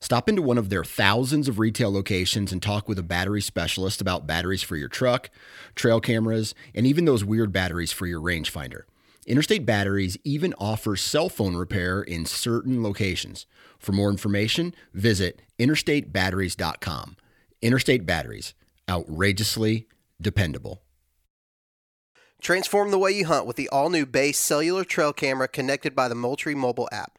Stop into one of their thousands of retail locations and talk with a battery specialist about batteries for your truck, trail cameras, and even those weird batteries for your rangefinder. Interstate Batteries even offers cell phone repair in certain locations. For more information, visit interstatebatteries.com. Interstate Batteries, outrageously dependable. Transform the way you hunt with the all new base cellular trail camera connected by the Moultrie mobile app.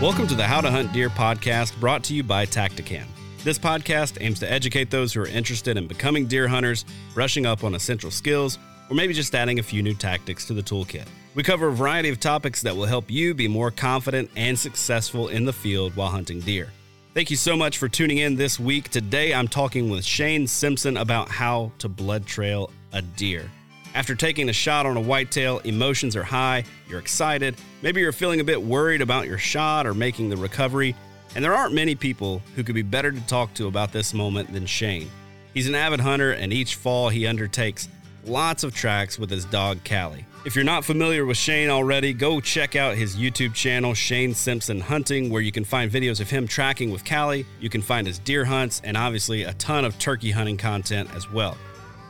Welcome to the How to Hunt Deer podcast brought to you by Tactacam. This podcast aims to educate those who are interested in becoming deer hunters, brushing up on essential skills, or maybe just adding a few new tactics to the toolkit. We cover a variety of topics that will help you be more confident and successful in the field while hunting deer. Thank you so much for tuning in this week. Today I'm talking with Shane Simpson about how to blood trail a deer. After taking a shot on a whitetail, emotions are high, you're excited, maybe you're feeling a bit worried about your shot or making the recovery, and there aren't many people who could be better to talk to about this moment than Shane. He's an avid hunter, and each fall he undertakes lots of tracks with his dog Callie. If you're not familiar with Shane already, go check out his YouTube channel, Shane Simpson Hunting, where you can find videos of him tracking with Callie. You can find his deer hunts and obviously a ton of turkey hunting content as well.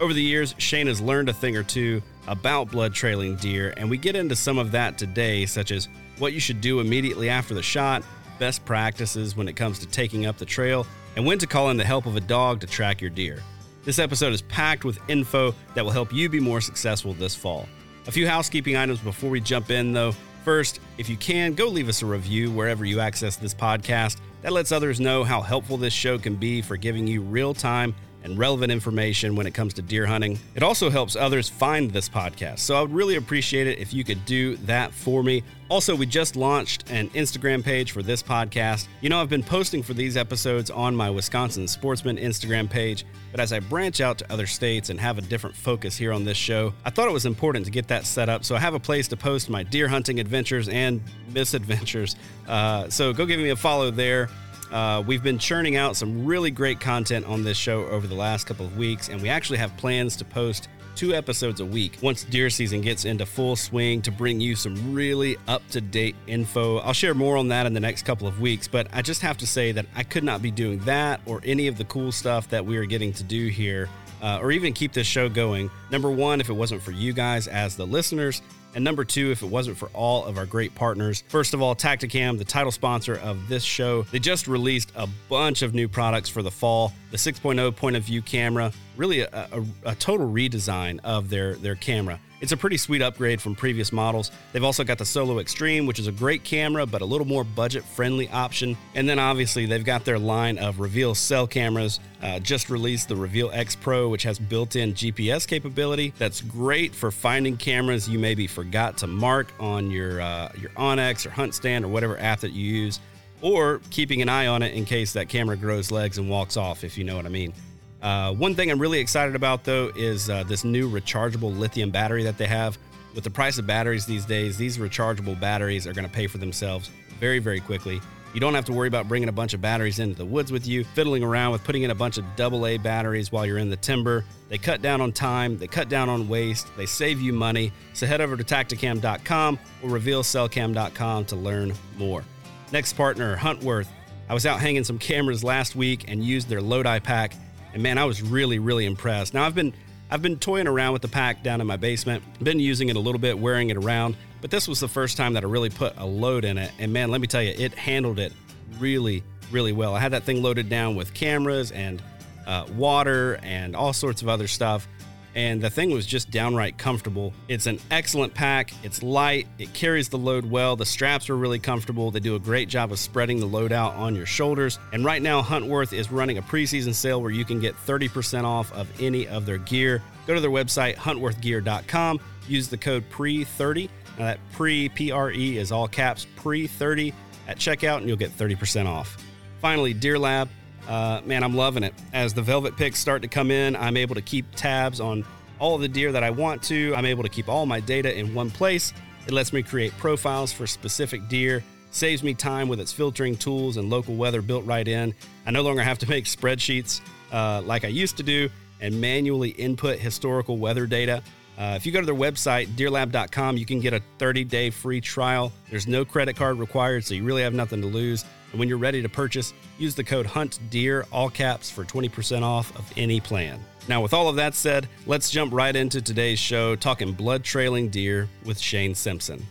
Over the years, Shane has learned a thing or two about blood trailing deer, and we get into some of that today, such as what you should do immediately after the shot, best practices when it comes to taking up the trail, and when to call in the help of a dog to track your deer. This episode is packed with info that will help you be more successful this fall. A few housekeeping items before we jump in, though. First, if you can, go leave us a review wherever you access this podcast. That lets others know how helpful this show can be for giving you real time and relevant information when it comes to deer hunting. It also helps others find this podcast, so I would really appreciate it if you could do that for me. Also, we just launched an Instagram page for this podcast. You know, I've been posting for these episodes on my Wisconsin Sportsman Instagram page, but as I branch out to other states and have a different focus here on this show, I thought it was important to get that set up so I have a place to post my deer hunting adventures and misadventures. Uh, so go give me a follow there. Uh, we've been churning out some really great content on this show over the last couple of weeks, and we actually have plans to post two episodes a week once deer season gets into full swing to bring you some really up to date info. I'll share more on that in the next couple of weeks, but I just have to say that I could not be doing that or any of the cool stuff that we are getting to do here. Uh, or even keep this show going. Number one, if it wasn't for you guys as the listeners, and number two, if it wasn't for all of our great partners. First of all, Tactacam, the title sponsor of this show, they just released a bunch of new products for the fall. The 6.0 point of view camera, really a, a, a total redesign of their, their camera. It's a pretty sweet upgrade from previous models. They've also got the Solo Extreme, which is a great camera, but a little more budget friendly option. And then obviously, they've got their line of Reveal cell cameras. Uh, just released the Reveal X Pro, which has built in GPS capability. That's great for finding cameras you maybe forgot to mark on your, uh, your onX or Hunt Stand or whatever app that you use, or keeping an eye on it in case that camera grows legs and walks off, if you know what I mean. Uh, one thing I'm really excited about though is uh, this new rechargeable lithium battery that they have. With the price of batteries these days, these rechargeable batteries are going to pay for themselves very, very quickly. You don't have to worry about bringing a bunch of batteries into the woods with you, fiddling around with putting in a bunch of AA batteries while you're in the timber. They cut down on time, they cut down on waste, they save you money. So head over to tactacam.com or revealcellcam.com to learn more. Next partner, Huntworth. I was out hanging some cameras last week and used their Lodi pack, and man, I was really, really impressed. Now I've been I've been toying around with the pack down in my basement, been using it a little bit, wearing it around, but this was the first time that I really put a load in it. And man, let me tell you, it handled it really, really well. I had that thing loaded down with cameras and uh, water and all sorts of other stuff. And the thing was just downright comfortable. It's an excellent pack. It's light. It carries the load well. The straps are really comfortable. They do a great job of spreading the load out on your shoulders. And right now, Huntworth is running a preseason sale where you can get 30% off of any of their gear. Go to their website, huntworthgear.com. Use the code PRE30 now that pre P R E is all caps pre 30 at checkout, and you'll get 30% off. Finally, Deer Lab. Uh, man, I'm loving it. As the velvet picks start to come in, I'm able to keep tabs on all the deer that I want to. I'm able to keep all my data in one place. It lets me create profiles for specific deer, saves me time with its filtering tools and local weather built right in. I no longer have to make spreadsheets uh, like I used to do and manually input historical weather data. Uh, if you go to their website, deerlab.com, you can get a 30 day free trial. There's no credit card required, so you really have nothing to lose. And when you're ready to purchase, use the code HUNTDEER, all caps, for 20% off of any plan. Now, with all of that said, let's jump right into today's show talking blood trailing deer with Shane Simpson.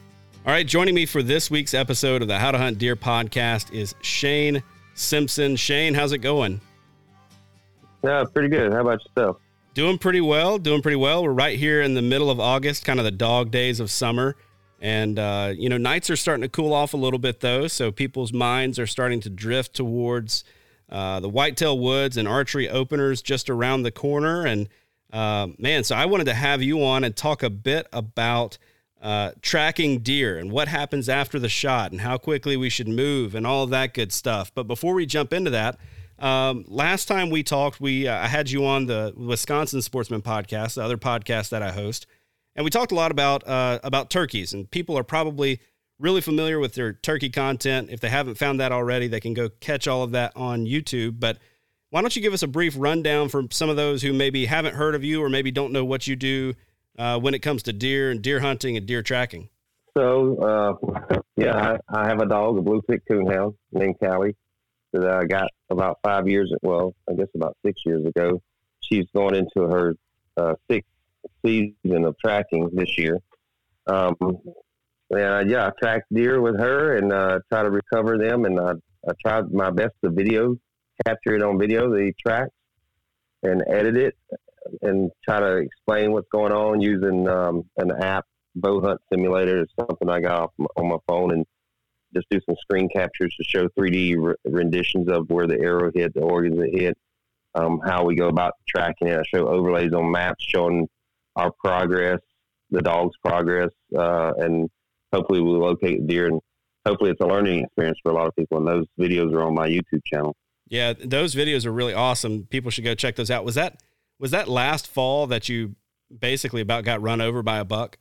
All right, joining me for this week's episode of the How to Hunt Deer podcast is Shane Simpson. Shane, how's it going? Yeah, pretty good. How about yourself? Doing pretty well. Doing pretty well. We're right here in the middle of August, kind of the dog days of summer. And, uh, you know, nights are starting to cool off a little bit, though. So people's minds are starting to drift towards uh, the whitetail woods and archery openers just around the corner. And, uh, man, so I wanted to have you on and talk a bit about uh, tracking deer and what happens after the shot and how quickly we should move and all that good stuff. But before we jump into that, um, last time we talked, we uh, I had you on the Wisconsin Sportsman podcast, the other podcast that I host, and we talked a lot about uh, about turkeys. And people are probably really familiar with their turkey content. If they haven't found that already, they can go catch all of that on YouTube. But why don't you give us a brief rundown for some of those who maybe haven't heard of you or maybe don't know what you do uh, when it comes to deer and deer hunting and deer tracking? So, uh, yeah, I, I, have a dog, a blue tick coonhound named Callie that I got about five years, well, I guess about six years ago. She's going into her uh, sixth season of tracking this year. Um, and yeah, I tracked deer with her and uh, try to recover them. And I, I tried my best to video, capture it on video, the tracks, and edit it and try to explain what's going on using um, an app, Bow Hunt Simulator. It's something I got on my phone and just do some screen captures to show 3D re- renditions of where the arrow hit, the organs it hit, um, how we go about tracking it. I show overlays on maps showing our progress, the dog's progress, uh, and hopefully we'll locate the deer. And hopefully it's a learning experience for a lot of people. And those videos are on my YouTube channel. Yeah, those videos are really awesome. People should go check those out. Was that was that last fall that you basically about got run over by a buck?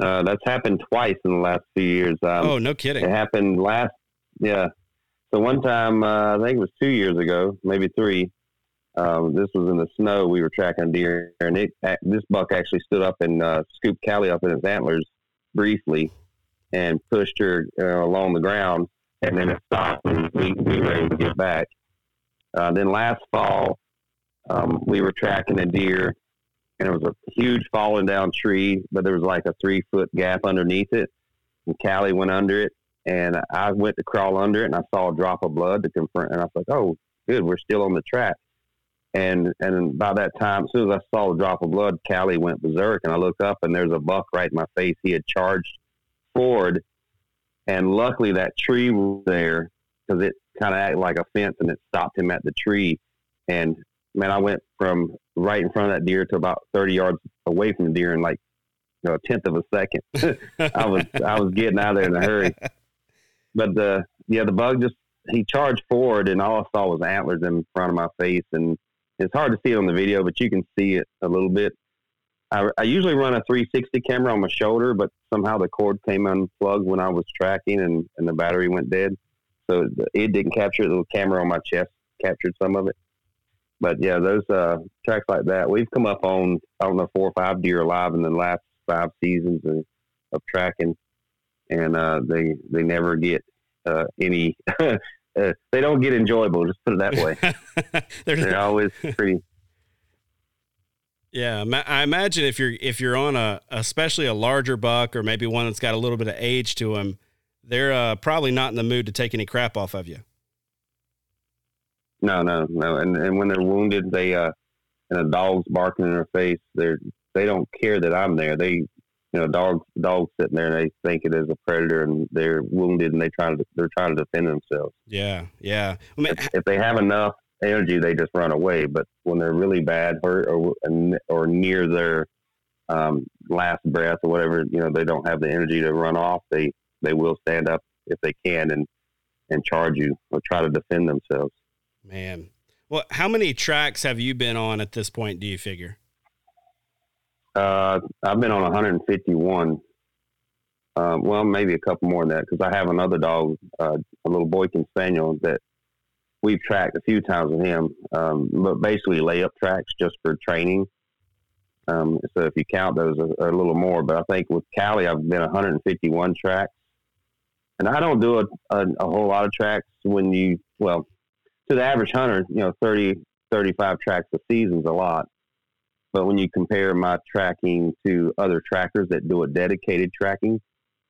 Uh, that's happened twice in the last few years. Um, oh, no kidding! It happened last, yeah. So one time, uh, I think it was two years ago, maybe three. Um, this was in the snow. We were tracking deer, and it this buck actually stood up and uh, scooped Callie up in its antlers briefly, and pushed her along the ground, and then it stopped, and we, we were able to get back. Uh, then last fall, um, we were tracking a deer and it was a huge falling down tree, but there was like a three foot gap underneath it. And Callie went under it, and I went to crawl under it, and I saw a drop of blood to confront. And I was like, "Oh, good, we're still on the track." And and by that time, as soon as I saw the drop of blood, Callie went berserk, and I looked up, and there's a buck right in my face. He had charged forward, and luckily that tree was there because it kind of acted like a fence, and it stopped him at the tree. And man, I went from right in front of that deer to about 30 yards away from the deer in like you know, a tenth of a second. I was I was getting out of there in a hurry. But the yeah, the bug just he charged forward and all I saw was antlers in front of my face and it's hard to see it on the video, but you can see it a little bit. I, I usually run a 360 camera on my shoulder, but somehow the cord came unplugged when I was tracking and, and the battery went dead. So it didn't capture it. The camera on my chest captured some of it. But yeah, those uh, tracks like that, we've come up on, I don't know, four or five deer alive in the last five seasons of, of tracking. And uh, they, they never get uh, any, uh, they don't get enjoyable, just put it that way. They're always pretty yeah, I imagine if you're if you're on a especially a larger buck or maybe one that's got a little bit of age to them, they're uh, probably not in the mood to take any crap off of you. No, no, no, and and when they're wounded, they uh, and a dog's barking in their face, they're they don't care that I'm there. They, you know, dogs dogs sitting there and they think it is a predator and they're wounded and they try to they're trying to defend themselves. Yeah, yeah. I mean, if, if they have enough energy, they just run away. But when they're really bad, hurt, or or near their um, last breath or whatever, you know, they don't have the energy to run off. They they will stand up if they can and and charge you or try to defend themselves. Man, well, how many tracks have you been on at this point? Do you figure? Uh, I've been on 151. Um, well, maybe a couple more than that because I have another dog, uh, a little Boykin Spaniel that we've tracked a few times with him, um, but basically layup tracks just for training. Um, so if you count those, a, a, little more. But I think with Callie, I've been 151 tracks, and I don't do a, a, a, whole lot of tracks. When you well, to the average hunter, you know, 30, 35 tracks a season's a lot. But when you compare my tracking to other trackers that do a dedicated tracking,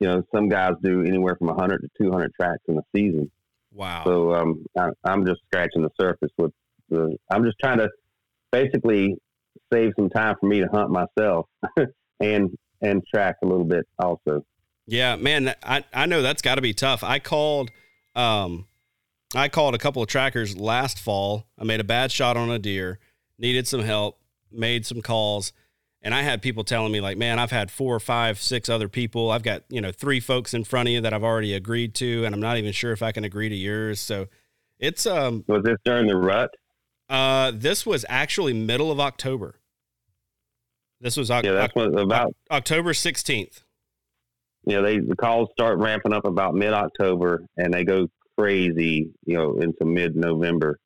you know, some guys do anywhere from 100 to 200 tracks in a season. Wow. So um, I, I'm just scratching the surface with the. I'm just trying to basically save some time for me to hunt myself and and track a little bit also. Yeah, man, I I know that's got to be tough. I called um I called a couple of trackers last fall. I made a bad shot on a deer, needed some help, made some calls, and I had people telling me like, man, I've had four or five, six other people. I've got, you know, three folks in front of you that I've already agreed to, and I'm not even sure if I can agree to yours. So it's um Was this during the rut? Uh this was actually middle of October. This was yeah, that's what, about October 16th. Yeah, they the calls start ramping up about mid October and they go crazy, you know, into mid November.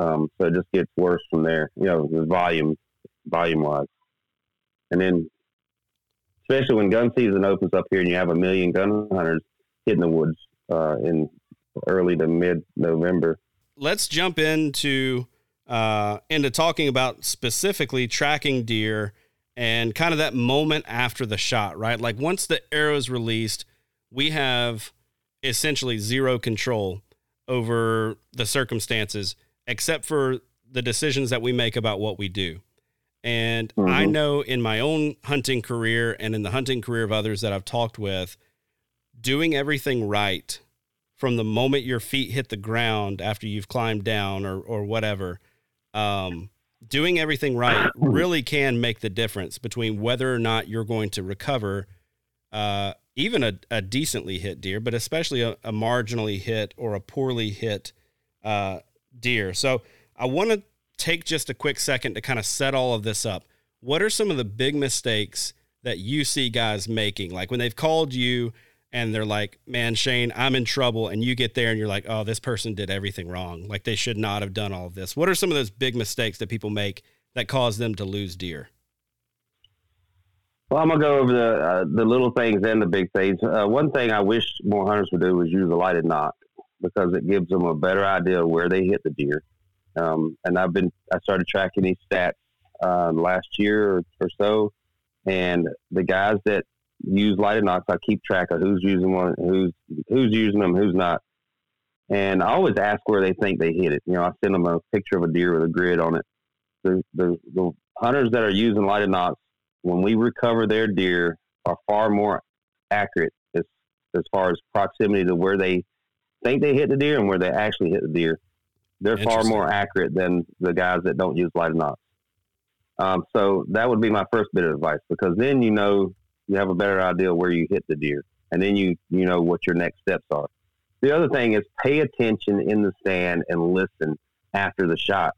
Um, so it just gets worse from there, you know, the volume volume wise. And then, especially when gun season opens up here and you have a million gun hunters hitting the woods uh, in early to mid November. Let's jump into uh, into talking about specifically tracking deer and kind of that moment after the shot, right? Like once the arrow is released, we have essentially zero control over the circumstances, except for the decisions that we make about what we do. And mm-hmm. I know in my own hunting career and in the hunting career of others that I've talked with, doing everything right from the moment your feet hit the ground after you've climbed down or, or whatever, um, doing everything right really can make the difference between whether or not you're going to recover uh, even a, a, decently hit deer, but especially a, a marginally hit or a poorly hit uh, deer. So I want to take just a quick second to kind of set all of this up. What are some of the big mistakes that you see guys making? Like when they've called you and they're like, man, Shane, I'm in trouble. And you get there and you're like, oh, this person did everything wrong. Like they should not have done all of this. What are some of those big mistakes that people make that cause them to lose deer? Well, I'm gonna go over the uh, the little things and the big things. Uh, one thing I wish more hunters would do is use a lighted nock because it gives them a better idea of where they hit the deer. Um, and I've been, I started tracking these stats uh, last year or, or, so. And the guys that use lighted nocks, I keep track of who's using one, who's, who's using them, who's not. And I always ask where they think they hit it. You know, I send them a picture of a deer with a grid on it. The, the, the hunters that are using lighted nocks, when we recover their deer, are far more accurate as, as far as proximity to where they think they hit the deer and where they actually hit the deer. They're far more accurate than the guys that don't use lighted nocks. Um, so that would be my first bit of advice because then you know you have a better idea where you hit the deer, and then you you know what your next steps are. The other thing is pay attention in the stand and listen after the shot.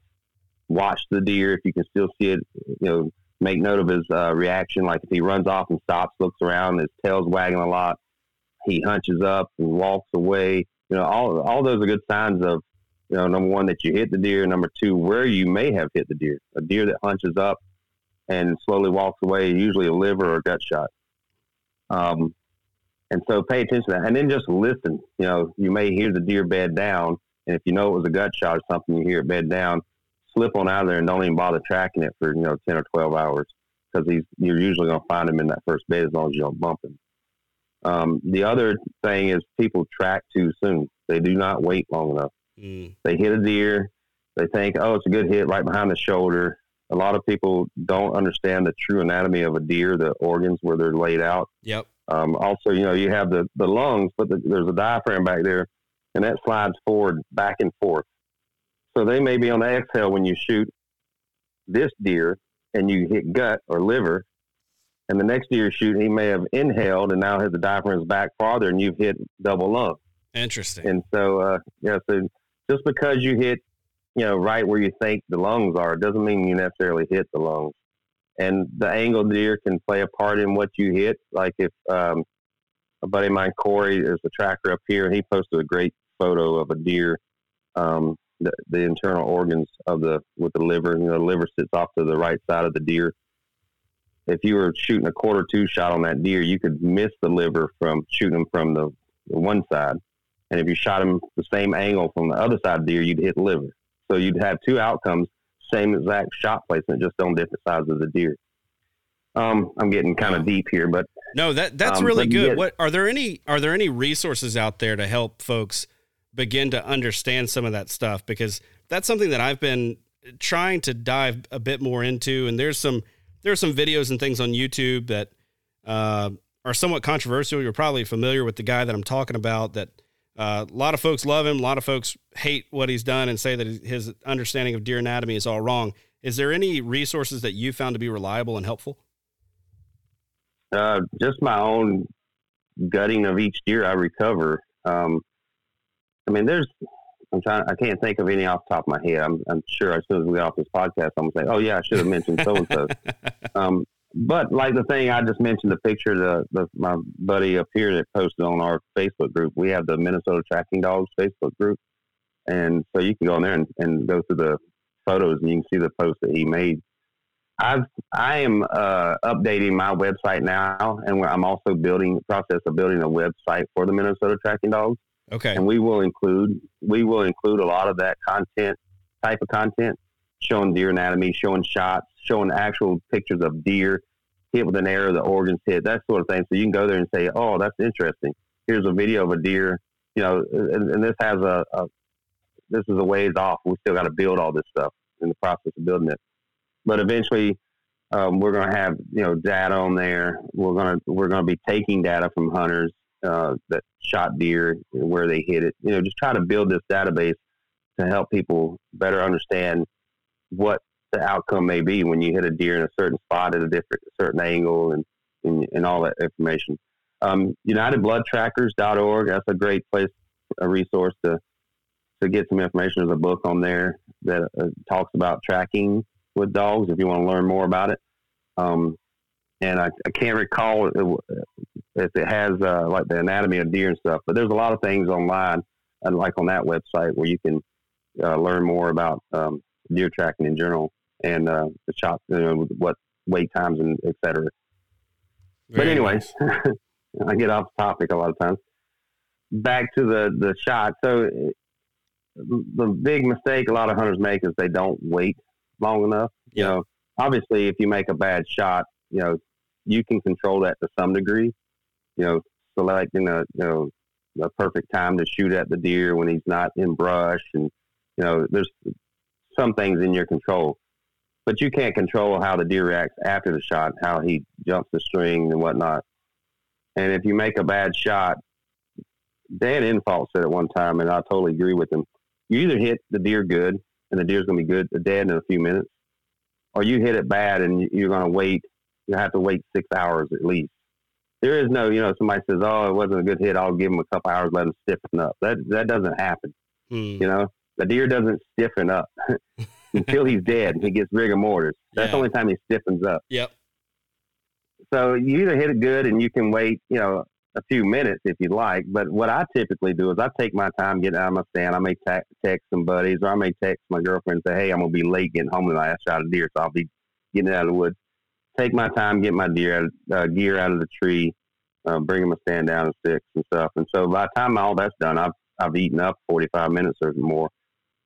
Watch the deer if you can still see it. You know, make note of his uh, reaction. Like if he runs off and stops, looks around, his tail's wagging a lot, he hunches up and walks away. You know, all all those are good signs of, you know, number one that you hit the deer. Number two, where you may have hit the deer. A deer that hunches up and slowly walks away, usually a liver or gut shot. Um, and so pay attention to that, and then just listen. You know, you may hear the deer bed down, and if you know it was a gut shot or something, you hear it bed down slip on out of there and don't even bother tracking it for you know ten or twelve hours because he's you're usually going to find him in that first bed as long as you don't bump him. Um, the other thing is people track too soon. They do not wait long enough. Mm. They hit a deer. They think, oh, it's a good hit right behind the shoulder. A lot of people don't understand the true anatomy of a deer, the organs where they're laid out. Yep. Um, also, you know, you have the, the lungs, but the, there's a diaphragm back there, and that slides forward, back and forth. So they may be on the exhale when you shoot this deer and you hit gut or liver, and the next deer shoot, he may have inhaled and now hit the diaphragms back farther, and you've hit double lung. Interesting. And so, uh, yeah, so just because you hit, you know, right where you think the lungs are, doesn't mean you necessarily hit the lungs. And the angle deer can play a part in what you hit. Like if um, a buddy of mine, Corey, is a tracker up here, and he posted a great photo of a deer um, the, the internal organs of the with the liver. You know, the liver sits off to the right side of the deer. If you were shooting a quarter two shot on that deer, you could miss the liver from shooting them from the, the one side, and if you shot him the same angle from the other side of the deer, you'd hit liver. So you'd have two outcomes, same exact shot placement, just on different sides of the deer. Um, I'm getting kind of deep here, but no, that that's um, really good. Get, what are there any are there any resources out there to help folks begin to understand some of that stuff because that's something that I've been trying to dive a bit more into. And there's some there are some videos and things on YouTube that uh, are somewhat controversial. You're probably familiar with the guy that I'm talking about. That uh, a lot of folks love him, a lot of folks hate what he's done and say that his understanding of deer anatomy is all wrong. Is there any resources that you found to be reliable and helpful? Uh, just my own gutting of each deer I recover. Um, I mean, there's, I'm trying, I can't think of any off the top of my head. I'm, I'm sure as soon as we get off this podcast, I'm gonna say, oh yeah, I should have mentioned so and so. But like the thing I just mentioned, the picture the, the my buddy up here that posted on our Facebook group. We have the Minnesota Tracking Dogs Facebook group, and so you can go in there and, and go through the photos, and you can see the post that he made. I've I am uh, updating my website now, and I'm also building process of building a website for the Minnesota Tracking Dogs. Okay. And we will include we will include a lot of that content type of content, showing deer anatomy, showing shots, showing actual pictures of deer hit with an arrow, the organs hit, that sort of thing. So you can go there and say, "Oh, that's interesting. Here's a video of a deer." You know, and, and this has a, a this is a ways off. We still got to build all this stuff in the process of building it. But eventually, um, we're going to have you know data on there. We're going to we're going to be taking data from hunters uh, that shot deer where they hit it. You know, just try to build this database to help people better understand what the outcome may be when you hit a deer in a certain spot at a different certain angle and and, and all that information. Um, UnitedBloodTrackers.org. That's a great place, a resource to to get some information. There's a book on there that uh, talks about tracking with dogs. If you want to learn more about it, um, and I, I, can't recall if it has uh, like the anatomy of deer and stuff. But there's a lot of things online, and like on that website, where you can uh, learn more about um, deer tracking in general and uh, the shot, you know, what wait times and et cetera. Very but anyways, nice. I get off topic a lot of times. Back to the the shot. So the big mistake a lot of hunters make is they don't wait long enough. You know, obviously, if you make a bad shot, you know, you can control that to some degree you know, selecting a you know the perfect time to shoot at the deer when he's not in brush, and you know, there's some things in your control, but you can't control how the deer reacts after the shot, how he jumps the string and whatnot. And if you make a bad shot, Dan Infalt said at one time, and I totally agree with him. You either hit the deer good, and the deer's going to be good, dead in a few minutes, or you hit it bad, and you're going to wait. You have to wait six hours at least there is no, you know, somebody says, "Oh, it wasn't a good hit. I'll give them a couple hours, let them stiffen up." That that doesn't happen. Hmm. You know, the deer doesn't stiffen up. until he's dead. And he gets rigor mortis. That's Yeah. the only time he stiffens up. Yep. So you either hit it good and you can wait, you know, a few minutes if you'd like. But what I typically do is I take my time getting out of my stand. I may ta- text some buddies or I may text my girlfriend and say, hey, I'm going to be late getting home tonight. I shot a deer, so I'll be getting out of the woods. Take my time, get my deer uh, gear out of the tree, uh, bring my stand down to six and stuff. And so by the time all that's done, I've, I've eaten up 45 minutes or more,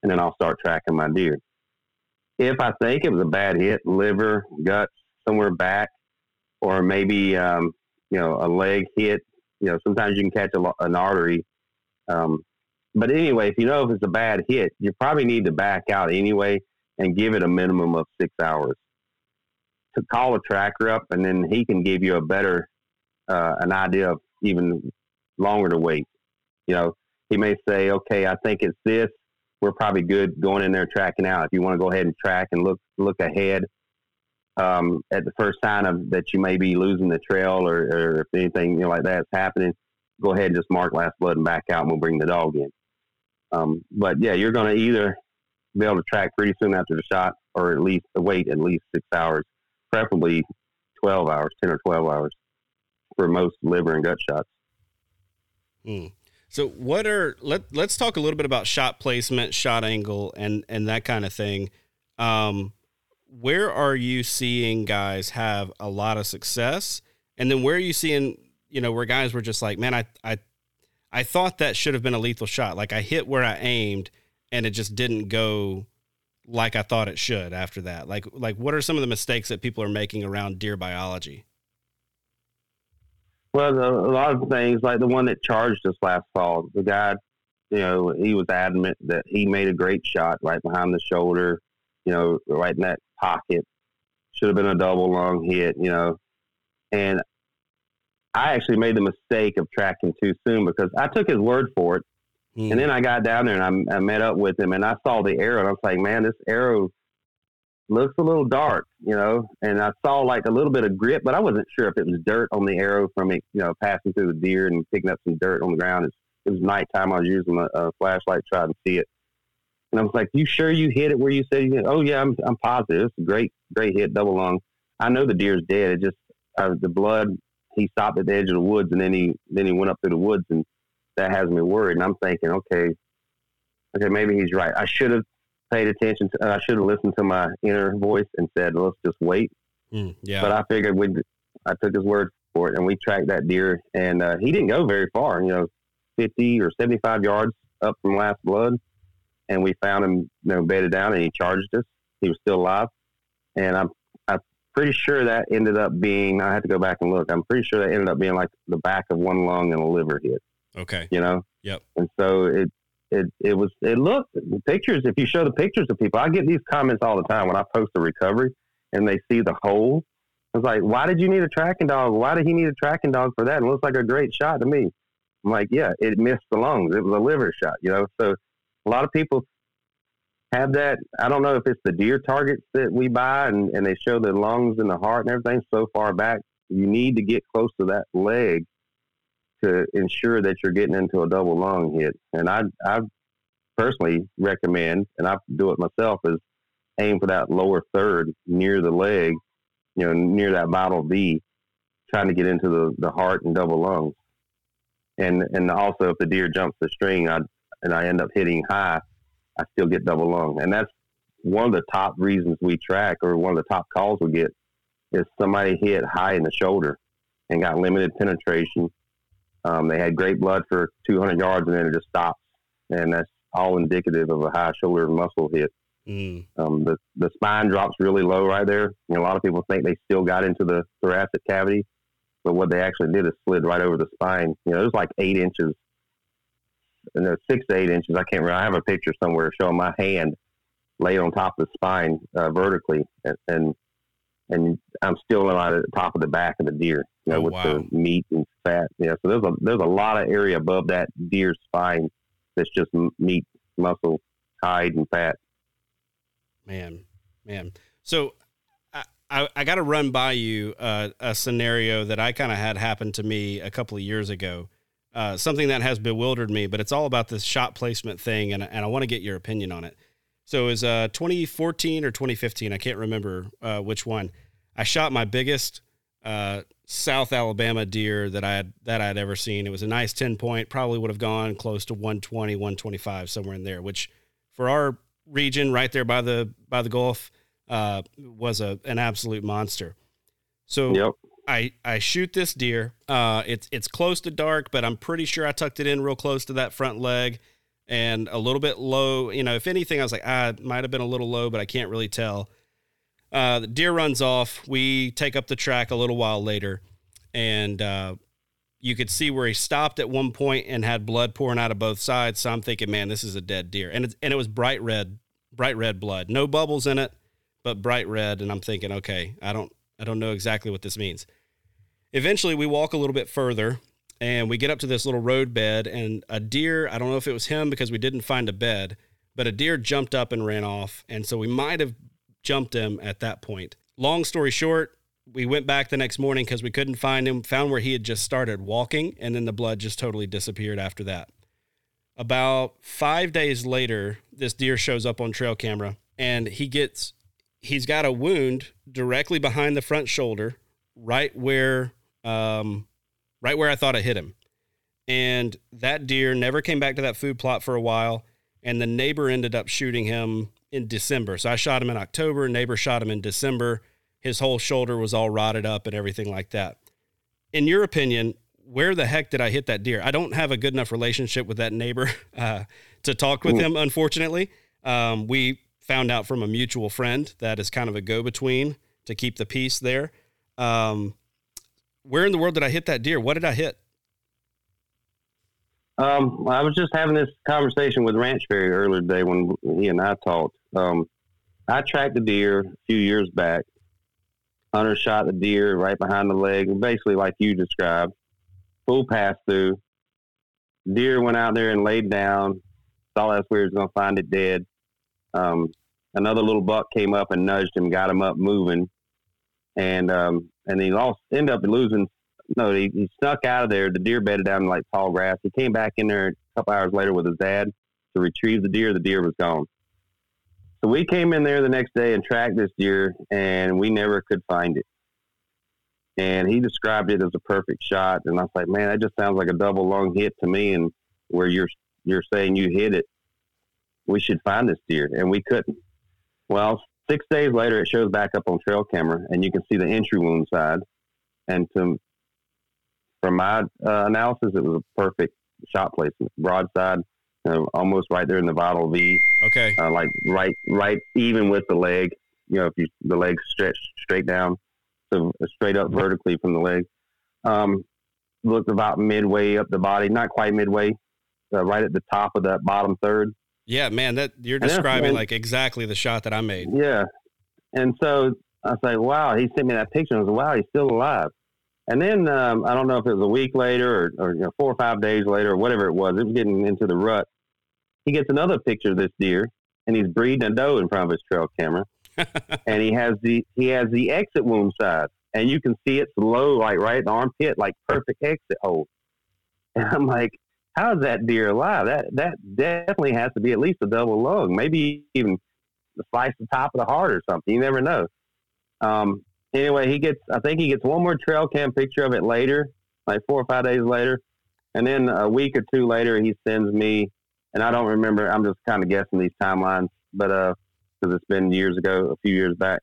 and then I'll start tracking my deer. If I think it was a bad hit, liver, guts, somewhere back, or maybe um, you know a leg hit. You know, sometimes you can catch a, an artery. Um, but anyway, if you know if it's a bad hit, you probably need to back out anyway and give it a minimum of six hours to call a tracker up, and then he can give you a better uh, an idea of even longer to wait. You know, he may say, "Okay, I think it's this." We're probably good going in there tracking out. If you want to go ahead and track and look look ahead, um, at the first sign of that you may be losing the trail or, or if anything you know like that's happening, go ahead and just mark last blood and back out, and we'll bring the dog in. Um, but yeah, you're going to either be able to track pretty soon after the shot, or at least wait at least six hours, preferably twelve hours, ten or twelve hours, for most liver and gut shots. Hmm. So what are let let's talk a little bit about shot placement, shot angle, and and that kind of thing. Um, where are you seeing guys have a lot of success, and then where are you seeing you know where guys were just like, man, I I I thought that should have been a lethal shot. Like I hit where I aimed, and it just didn't go like I thought it should after that. Like like what are some of the mistakes that people are making around deer biology? Well, the, a lot of things like the one that charged us last fall. The guy, you know, he was adamant that he made a great shot right behind the shoulder, you know, right in that pocket. Should have been a double lung hit, you know. And I actually made the mistake of tracking too soon because I took his word for it. Hmm. And then I got down there and I, I met up with him and I saw the arrow and I was like, man, this arrow looks a little dark, you know. And I saw like a little bit of grip, but I wasn't sure if it was dirt on the arrow from it, you know, passing through the deer and picking up some dirt on the ground. It's, it was nighttime. I was using a, a flashlight to try and see it. And I was like, "You sure you hit it where you said you hit?" Oh yeah, I'm I'm positive. It's a great great hit, double lung. I know the deer's dead. It just uh, the blood. He stopped at the edge of the woods, and then he then he went up through the woods, and that has me worried. And I'm thinking, okay, okay, maybe he's right. I should have paid attention. To, I should have listened to my inner voice and said, "Let's just wait." Hmm. yeah. But I figured we. I took his word for it, and we tracked that deer, and uh, he didn't go very far. You know, fifty or seventy-five yards up from last blood, and we found him, you know, bedded down, and he charged us. He was still alive, and I'm I'm pretty sure that ended up being. I had to go back and look. I'm pretty sure that ended up being like the back of one lung and a liver hit. Okay. You know. Yep. And so it. It, it was it looked the pictures if you show the pictures of people I get these comments all the time when I post a recovery and they see the hole I was like, why did you need a tracking dog? Why did he need a tracking dog for that? It looks like a great shot to me. I'm like, yeah, it missed the lungs. It was a liver shot, you know. So a lot of people have that. I don't know if it's the deer targets that we buy and, and they show the lungs and the heart and everything so far back. You need to get close to that leg to ensure that you're getting into a double lung hit. And I, I personally recommend, and I do it myself, is aim for that lower third near the leg you know, near that vital V, trying to get into the, the heart and double lungs. And and also if the deer jumps the string I, and I end up hitting high, I still get double lung. And that's one of the top reasons we track or one of the top calls we get is somebody hit high in the shoulder and got limited penetration. Um, they had great blood for 200 yards and then it just stops. And that's all indicative of a high shoulder muscle hit. Hmm. Um, the the spine drops really low right there. You know, a lot of people think they still got into the thoracic cavity, but what they actually did is slid right over the spine. You know, it was like eight inches, and there's six to eight inches. I can't remember. I have a picture somewhere showing my hand laid on top of the spine uh, vertically, and, and and I'm still right at the top of the back of the deer. You know, Oh, with wow. the meat and fat. Yeah, so there's a there's a lot of area above that deer's spine that's just meat, muscle, hide, and fat. Man, man. So I, I, I got to run by you uh, a scenario that I kind of had happen to me a couple of years ago. Uh, something that has bewildered me, but it's all about this shot placement thing, and, and I want to get your opinion on it. So it was uh, 2014 or 2015. I can't remember uh, which one. I shot my biggest uh, South Alabama deer that I had that I had ever seen. It was a nice 10 point. Probably would have gone close to 120, 125, somewhere in there. Which for our region, right there by the by the Gulf, uh, was a an absolute monster. So Yep. I I shoot this deer. Uh, it's it's close to dark, but I'm pretty sure I tucked it in real close to that front leg and a little bit low. You know, if anything, I was like, ah, it might have been a little low, but I can't really tell. Uh, the deer runs off. We take up the track a little while later, and uh, you could see where he stopped at one point and had blood pouring out of both sides. So I'm thinking, man, this is a dead deer, and it's, and it was bright red, bright red blood, no bubbles in it, but bright red. And I'm thinking, okay, I don't, I don't know exactly what this means. Eventually, we walk a little bit further, and we get up to this little road bed, and a deer. I don't know if it was him because we didn't find a bed, but a deer jumped up and ran off, and so we might have jumped him at that point. Long story short, we went back the next morning because we couldn't find him, found where he had just started walking, and then the blood just totally disappeared after that. About five days later, this deer shows up on trail camera and he gets, he's got a wound directly behind the front shoulder, right where, um, right where I thought I hit him. And that deer never came back to that food plot for a while. And the neighbor ended up shooting him in December. So I shot him in October. Neighbor shot him in December. His whole shoulder was all rotted up and everything like that. In your opinion, where the heck did I hit that deer? I don't have a good enough relationship with that neighbor uh, to talk with him, unfortunately. Um, we found out from a mutual friend that is kind of a go between to keep the peace there. Um, where in the world did I hit that deer? What did I hit? Um, I was just having this conversation with Ranch Fairy earlier today when he and I talked. Um, I tracked a deer a few years back. Hunter shot the deer right behind the leg, basically like you described. Full pass through. Deer went out there and laid down. Thought that's where he was going to find it dead. Um, another little buck came up and nudged him, got him up moving, and um, and he lost. Ended up losing no, he, he snuck out of there. The deer bedded down in like tall grass. He came back in there a couple hours later with his dad to retrieve the deer. The deer was gone. So we came in there the next day and tracked this deer, and we never could find it. And he described it as a perfect shot, and I was like, "Man, that just sounds like a double lung hit to me." And where you're you're saying you hit it, we should find this deer, and we couldn't. Well, six days later, it shows back up on trail camera, and you can see the entry wound side. And to from my uh, analysis, it was a perfect shot placement, broadside, you know, almost right there in the vital V, Okay. uh, like right, right, even with the leg. You know, if you the leg stretched straight down, so straight up vertically from the leg. Um, looked about midway up the body, not quite midway, uh, right at the top of that bottom third. Yeah, man, that you're describing like exactly the shot that I made. Yeah. And so I was like, wow, he sent me that picture. I was like, wow, he's still alive. And then um, I don't know if it was a week later or, or you know, four or five days later or whatever it was. It was getting into the rut. He gets another picture of this deer, and he's breeding a doe in front of his trail camera, and he has the he has the exit wound side, and you can see it's low, like right in the armpit, like perfect exit hole. And I'm like, how is that deer alive? That that definitely has to be at least a double lung, maybe even slice the top of the heart or something. You never know. Um, anyway, he gets. I think he gets one more trail cam picture of it later, like four or five days later, and then a week or two later, he sends me. And I don't remember. I'm just kind of guessing these timelines, but uh, because it's been years ago, a few years back.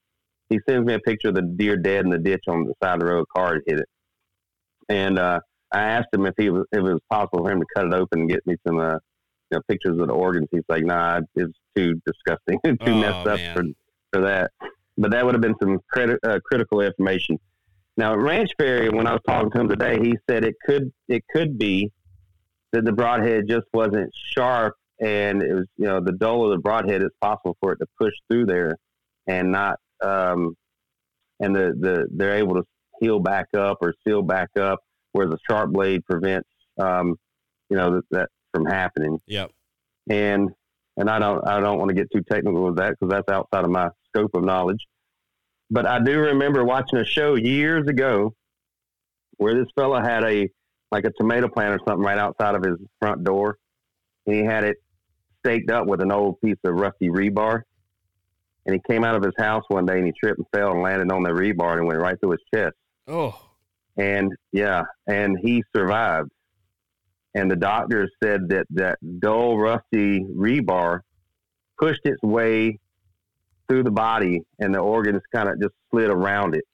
He sends me a picture of the deer dead in the ditch on the side of the road. A car hit it, and uh, I asked him if he was if it was possible for him to cut it open and get me some uh, you know, pictures of the organs. He's like, "Nah, it's too disgusting, too Oh, messed up man. for for that." But that would have been some uh, critical information. Now, at Ranch Fairy, when I was talking to him today, he said it could it could be that the broadhead just wasn't sharp, and it was you know the dull of the broadhead. It's possible for it to push through there, and not um, and the the they're able to heal back up or seal back up, whereas a sharp blade prevents um, you know that, that from happening Yep. and and I don't I don't want to get too technical with that because that's outside of my scope of knowledge. But I do remember watching a show years ago where this fella had a like a tomato plant or something right outside of his front door, and he had it staked up with an old piece of rusty rebar. And he came out of his house one day and he tripped and fell and landed on the rebar and went right through his chest. Oh, And yeah, and he survived. And the doctors said that that dull, rusty rebar pushed its way through the body and the organs kind of just slid around it.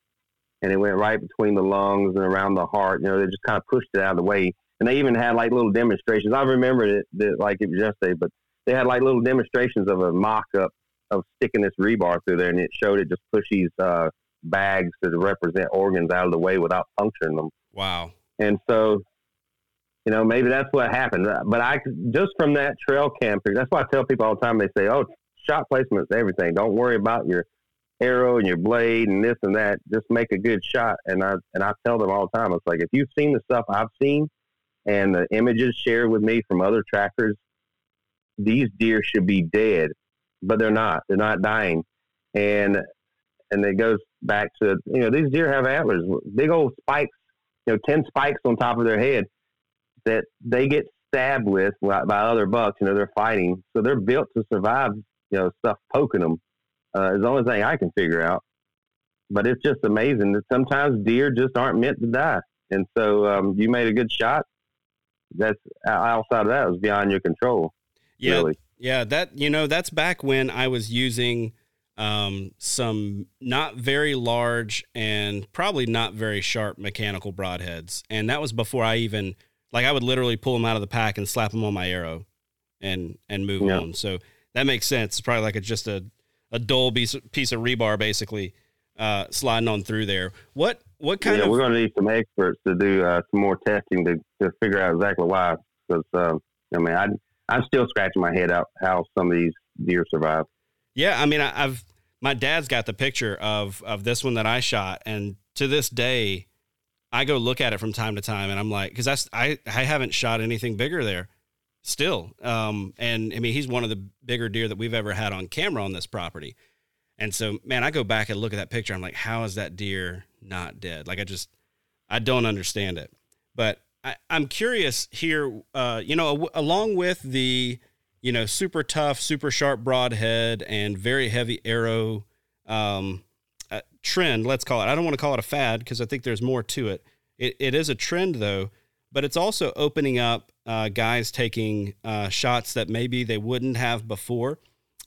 And it went right between the lungs and around the heart. You know, they just kind of pushed it out of the way. And they even had like little demonstrations. I remember it that, like it was yesterday, but they had like little demonstrations of a mock up of sticking this rebar through there. And it showed it just push these uh, bags to represent organs out of the way without puncturing them. wow. And so, you know, maybe that's what happened. But I just from that trail camping, that's why I tell people all the time. They say, "Oh, shot placement everything. Don't worry about your arrow and your blade and this and that. Just make a good shot." And I and I tell them all the time, it's like if you've seen the stuff I've seen and the images shared with me from other trackers, these deer should be dead, but they're not. They're not dying, and and it goes back to you know these deer have antlers, big old spikes you know, 10 spikes on top of their head that they get stabbed with by by other bucks. You know, they're fighting. So they're built to survive, you know, stuff poking them. Uh, is the only thing I can figure out. But it's just amazing that sometimes deer just aren't meant to die. And so um, you made a good shot. That's outside of that, it was beyond your control. Yeah, Really. yeah. That you know, that's back when I was using um, some not very large and probably not very sharp mechanical broadheads, and that was before I even like I would literally pull them out of the pack and slap them on my arrow, and and move Yeah. on. So that makes sense. It's probably like a, just a a dull piece piece of rebar basically uh, sliding on through there. What what kind of yeah, of we're going to need some experts to do uh, some more testing to, to figure out exactly why. Because um, I mean, I I'm still scratching my head out how some of these deer survive. Yeah, I mean, I, I've my dad's got the picture of of this one that I shot, and to this day, I go look at it from time to time, and I'm like, because I I haven't shot anything bigger there, still. Um, and I mean, he's one of the bigger deer that we've ever had on camera on this property, and so man, I go back and look at that picture. I'm like, how is that deer not dead? Like, I just I don't understand it, but. I, I'm curious here, uh, you know, along with the you know, super tough, super sharp broadhead, and very heavy arrow um, uh, trend. Let's call it. I don't want to call it a fad because I think there's more to it. It, it is a trend though, but it's also opening up uh, guys taking uh, shots that maybe they wouldn't have before,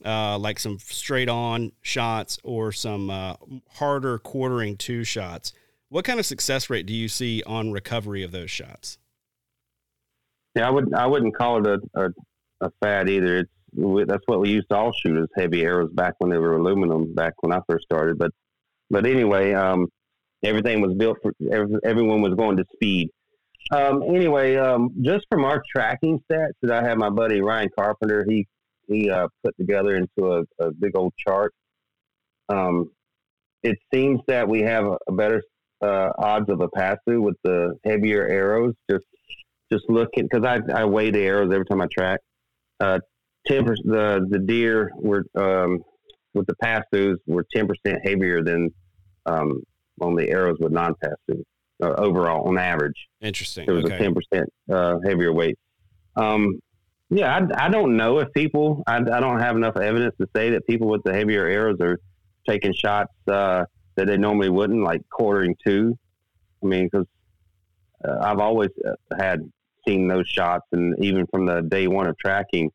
uh, like some straight on shots or some uh, harder quartering to shots. What kind of success rate do you see on recovery of those shots? Yeah, I wouldn't. I wouldn't call it a, a, a fad either. It's we- that's what we used to all shoot as heavy arrows back when they were aluminum. Back when I first started, but but anyway, um, everything was built for every, everyone was going to speed. Um, anyway, um, just from our tracking stats that I have, my buddy Ryan Carpenter, he he uh, put together into a, a big old chart. Um, it seems that we have a, a better uh, odds of a pass through with the heavier arrows. Just just looking because I, I weigh the arrows every time I track. Uh, ten percent the the deer were um, with the pass throughs were ten percent heavier than um, on the arrows with non pass through uh, overall on average. Interesting. There was a ten percent uh, heavier weight. Um, yeah, I, I don't know if people. I, I don't have enough evidence to say that people with the heavier arrows are taking shots uh, that they normally wouldn't, like quartering to. I mean, because uh, I've always uh, had seen those shots, and even from the day one of tracking,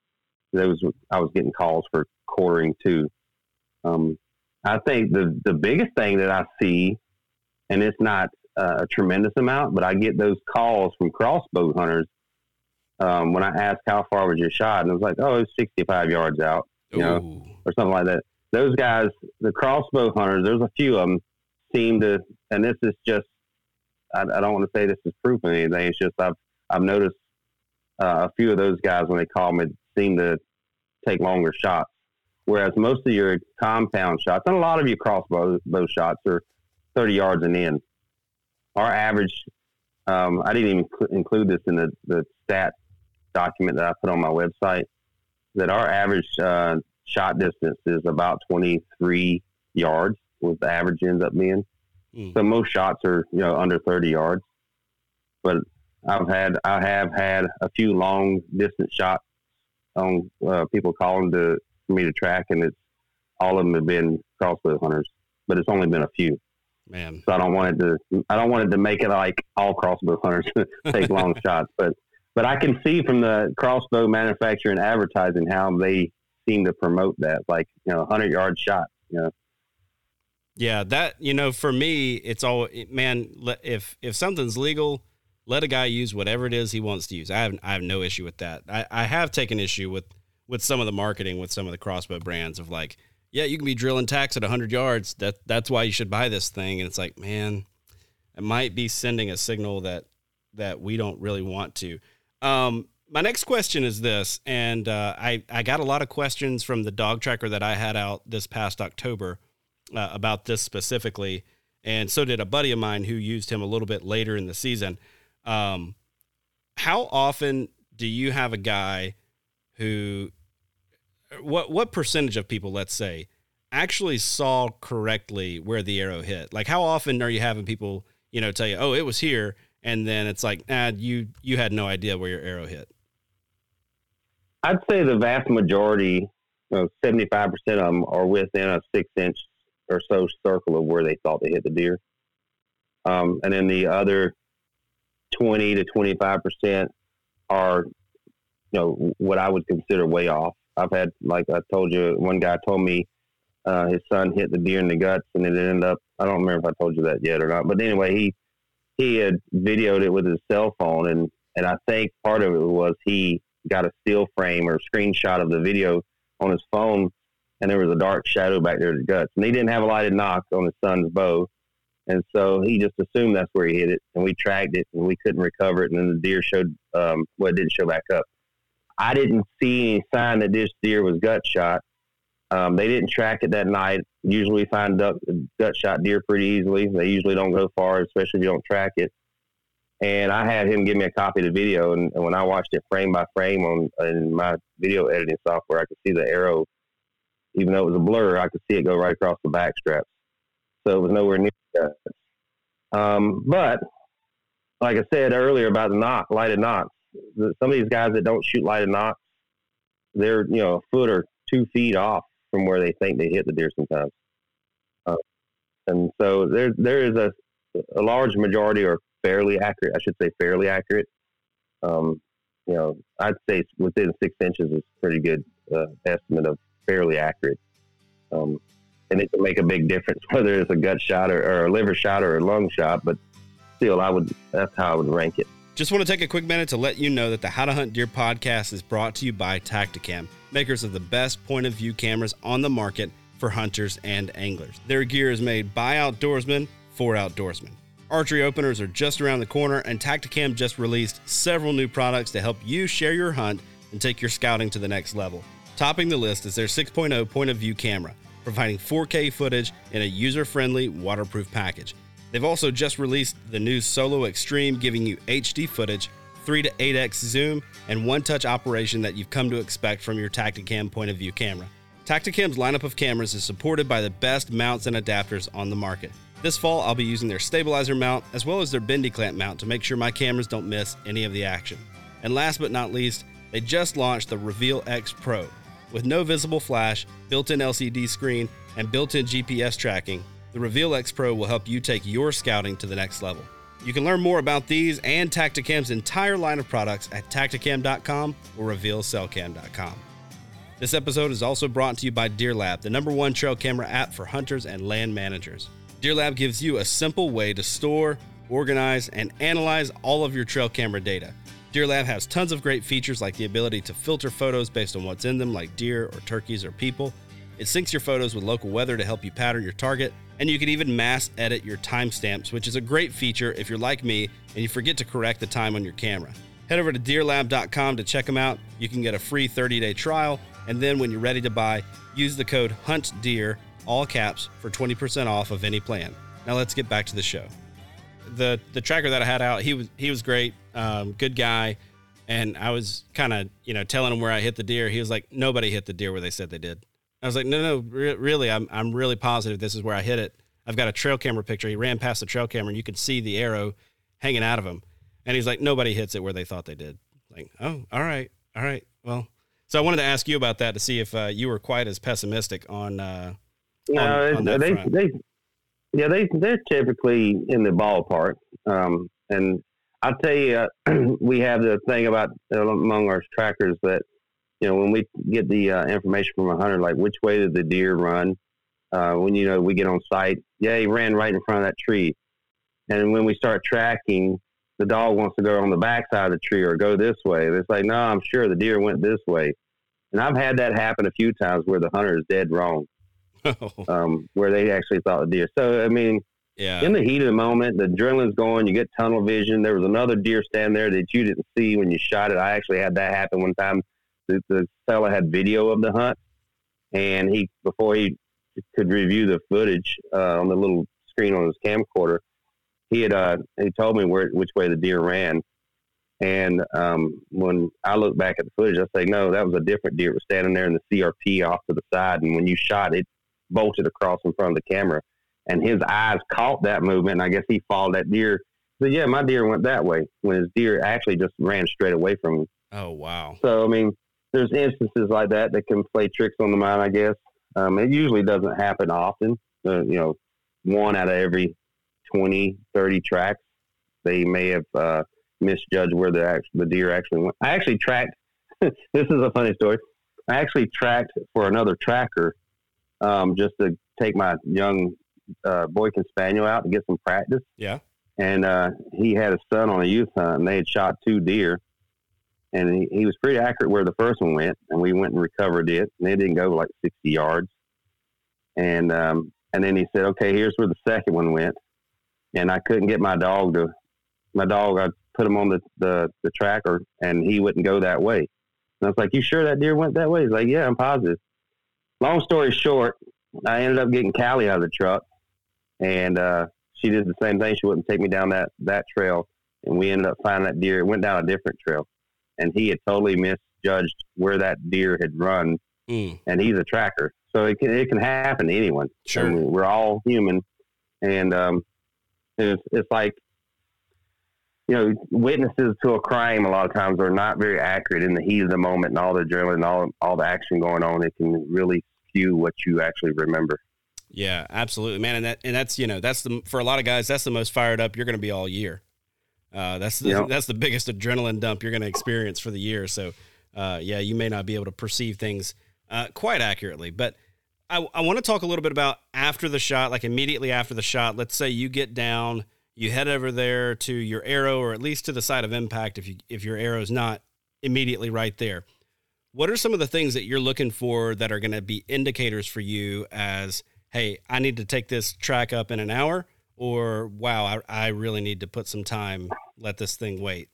those I was getting calls for quartering to. Um, I think the the biggest thing that I see, and it's not uh, a tremendous amount, but I get those calls from crossbow hunters um, when I ask how far was your shot, and it was like, oh, it's 65 yards out, you know, or something like that. Those guys, the crossbow hunters, there's a few of them seem to, and this is just, I, I don't want to say this is proof of anything. It's just I've I've noticed uh, a few of those guys when they call me seem to take longer shots, whereas most of your compound shots and a lot of your crossbow bow shots are 30 yards and in. Our average, um, I didn't even cl- include this in the, the stat document that I put on my website, that our average uh, shot distance is about 23 yards, what the average ends up being. Mm. So most shots are, you know, under 30 yards. But I've had, I have had a few long distance shots on uh, people calling to for me to track, and it's all of them have been crossbow hunters, but it's only been a few. Man, So I don't want it to I don't want it to make it like all crossbow hunters take long shots, but but I can see from the crossbow manufacturer and advertising how they seem to promote that, like you know, hundred yard shot. You know, yeah, that you know, for me, it's all man. If if something's legal, let a guy use whatever it is he wants to use. I have I have no issue with that. I, I have taken issue with with some of the marketing with some of the crossbow brands of like, yeah, you can be drilling tacks at hundred yards. That that's why you should buy this thing. And it's like, man, it might be sending a signal that that we don't really want to. Um, my next question is this, and uh, I I got a lot of questions from the dog tracker that I had out this past October uh, about this specifically, and so did a buddy of mine who used him a little bit later in the season. Um, how often do you have a guy who, what what percentage of people, let's say, actually saw correctly where the arrow hit? Like, how often are you having people, you know, tell you, "Oh, it was here," and then it's like, "Ah, you you had no idea where your arrow hit." I'd say the vast majority, seventy five percent of them, are within a six inch or so circle of where they thought they hit the deer, um, and then the other twenty to twenty five percent are, you know, what I would consider way off. I've had, like I told you, one guy told me uh, his son hit the deer in the guts, and it ended up. I don't remember if I told you that yet or not, but anyway, he he had videoed it with his cell phone, and and I think part of it was he got a still frame or a screenshot of the video on his phone, and there was a dark shadow back there at the guts, and he didn't have a lighted nock on his son's bow, and so he just assumed that's where he hit it, and we tracked it, and we couldn't recover it, and then the deer showed, um, well, it didn't show back up. I didn't see any sign that this deer was gut shot. Um, they didn't track it that night. Usually, we find duck, gut shot deer pretty easily. They usually don't go far, especially if you don't track it. And I had him give me a copy of the video, and, and when I watched it frame by frame on in my video editing software, I could see the arrow, even though it was a blur, I could see it go right across the back straps. So it was nowhere near that. Um, but like I said earlier about the nock, lighted nocks, the, some of these guys that don't shoot lighted nocks, they're you know a foot or two feet off from where they think they hit the deer sometimes. Uh, and so there there is a a large majority are fairly accurate. I should say fairly accurate. Um, you know, I'd say within six inches is pretty good uh, estimate of fairly accurate. Um, and it can make a big difference whether it's a gut shot or, or a liver shot or a lung shot. But still, I would that's how I would rank it. Just want to take a quick minute to let you know that the How to Hunt Deer podcast is brought to you by Tactacam, makers of the best point of view cameras on the market for hunters and anglers. Their gear is made by outdoorsmen for outdoorsmen. Archery openers are just around the corner, and Tactacam just released several new products to help you share your hunt and take your scouting to the next level. Topping the list is their 6.0 point oh of view camera, providing 4K footage in a user friendly, waterproof package. They've also just released the new Solo Extreme, giving you HD footage, 3 to 8x zoom, and one touch operation that you've come to expect from your Tactacam point of view camera. Tactacam's lineup of cameras is supported by the best mounts and adapters on the market. This fall, I'll be using their stabilizer mount as well as their bendy clamp mount to make sure my cameras don't miss any of the action. And last but not least, they just launched the Reveal X Pro. With no visible flash, built in LCD screen, and built in GPS tracking, the Reveal X Pro will help you take your scouting to the next level. You can learn more about these and Tactacam's entire line of products at tactacam.com or revealcellcam.com. This episode is also brought to you by DeerLab, the number one trail camera app for hunters and land managers. DeerLab gives you a simple way to store, organize, and analyze all of your trail camera data. DeerLab has tons of great features like the ability to filter photos based on what's in them, like deer or turkeys or people. It syncs your photos with local weather to help you pattern your target, and you can even mass edit your timestamps, which is a great feature if you're like me and you forget to correct the time on your camera. Head over to deerlab.com to check them out. You can get a free 30 day trial, and then when you're ready to buy, use the code HUNTDEER, all caps, for 20% off of any plan. Now let's get back to the show. The the tracker that I had out, he was he was great, um, good guy, and I was kind of you know telling him where I hit the deer. He was like, nobody hit the deer where they said they did. I was like, no, no, re- really, I'm I'm really positive this is where I hit it. I've got a trail camera picture. He ran past the trail camera, and you could see the arrow hanging out of him. And he's like, nobody hits it where they thought they did. Like, oh, all right, all right. Well, So I wanted to ask you about that to see if uh, you were quite as pessimistic on. Uh, no, on, on they, they, yeah, they they're typically in the ballpark. Um, and I'll tell you, uh, we have the thing about uh, among our trackers that you know when we get the uh, information from a hunter, like which way did the deer run? Uh, when you know we get on site, yeah, he ran right in front of that tree. And when we start tracking, the dog wants to go on the back side of the tree or go this way. It's like, no, I'm sure the deer went this way. And I've had that happen a few times where the hunter is dead wrong, um, where they actually thought the deer. So, I mean, yeah. in the heat of the moment, the adrenaline's going, you get tunnel vision. There was another deer stand there that you didn't see when you shot it. I actually had that happen one time. The, the fella had video of the hunt, and he, before he could review the footage uh, on the little screen on his camcorder, he had uh, he told me where which way the deer ran, and um, when I look back at the footage, I say no, that was a different deer. It was standing there in the CRP off to the side, and when you shot it, bolted across in front of the camera, and his eyes caught that movement. And I guess he followed that deer. So yeah, my deer went that way when his deer actually just ran straight away from him. Oh wow! So I mean, there's instances like that that can play tricks on the mind. I guess um, it usually doesn't happen often. Uh, you know, one out of every 20, 30 tracks, they may have uh, misjudged where the, the deer actually went. I actually tracked, this is a funny story. I actually tracked for another tracker um, just to take my young uh, Boykin Spaniel out to get some practice. Yeah. And uh, he had a son on a youth hunt, and they had shot two deer. And he, he was pretty accurate where the first one went, and we went and recovered it, and it didn't go like 60 yards. And um, and then he said, "Okay, here's where the second one went." and I couldn't get my dog to my dog. I put him on the, the, the tracker, and he wouldn't go that way. And I was like, "You sure that deer went that way?" He's like, "Yeah, I'm positive." Long story short, I ended up getting Callie out of the truck, and uh, she did the same thing. She wouldn't take me down that that trail, and we ended up finding that deer. It went down a different trail, and he had totally misjudged where that deer had run. Mm. And he's a tracker, so it can it can happen to anyone. Sure, I mean, we're all human, and um, it's, it's like, you know, witnesses to a crime a lot of times are not very accurate in the heat of the moment and all the adrenaline and all, all the action going on. It can really skew what you actually remember. Yeah, absolutely, man. And that, and that's, you know, that's the, for a lot of guys, that's the most fired up you're going to be all year. Uh, that's the, yep. that's the biggest adrenaline dump you're going to experience for the year. So, uh, yeah, you may not be able to perceive things, uh, quite accurately, but, I, I want to talk a little bit about after the shot, like immediately after the shot. Let's say you get down, you head over there to your arrow, or at least to the site of impact if you if your arrow is not immediately right there. What are some of the things that you're looking for that are going to be indicators for you as, hey, I need to take this track up in an hour, or wow, I, I really need to put some time, let this thing wait?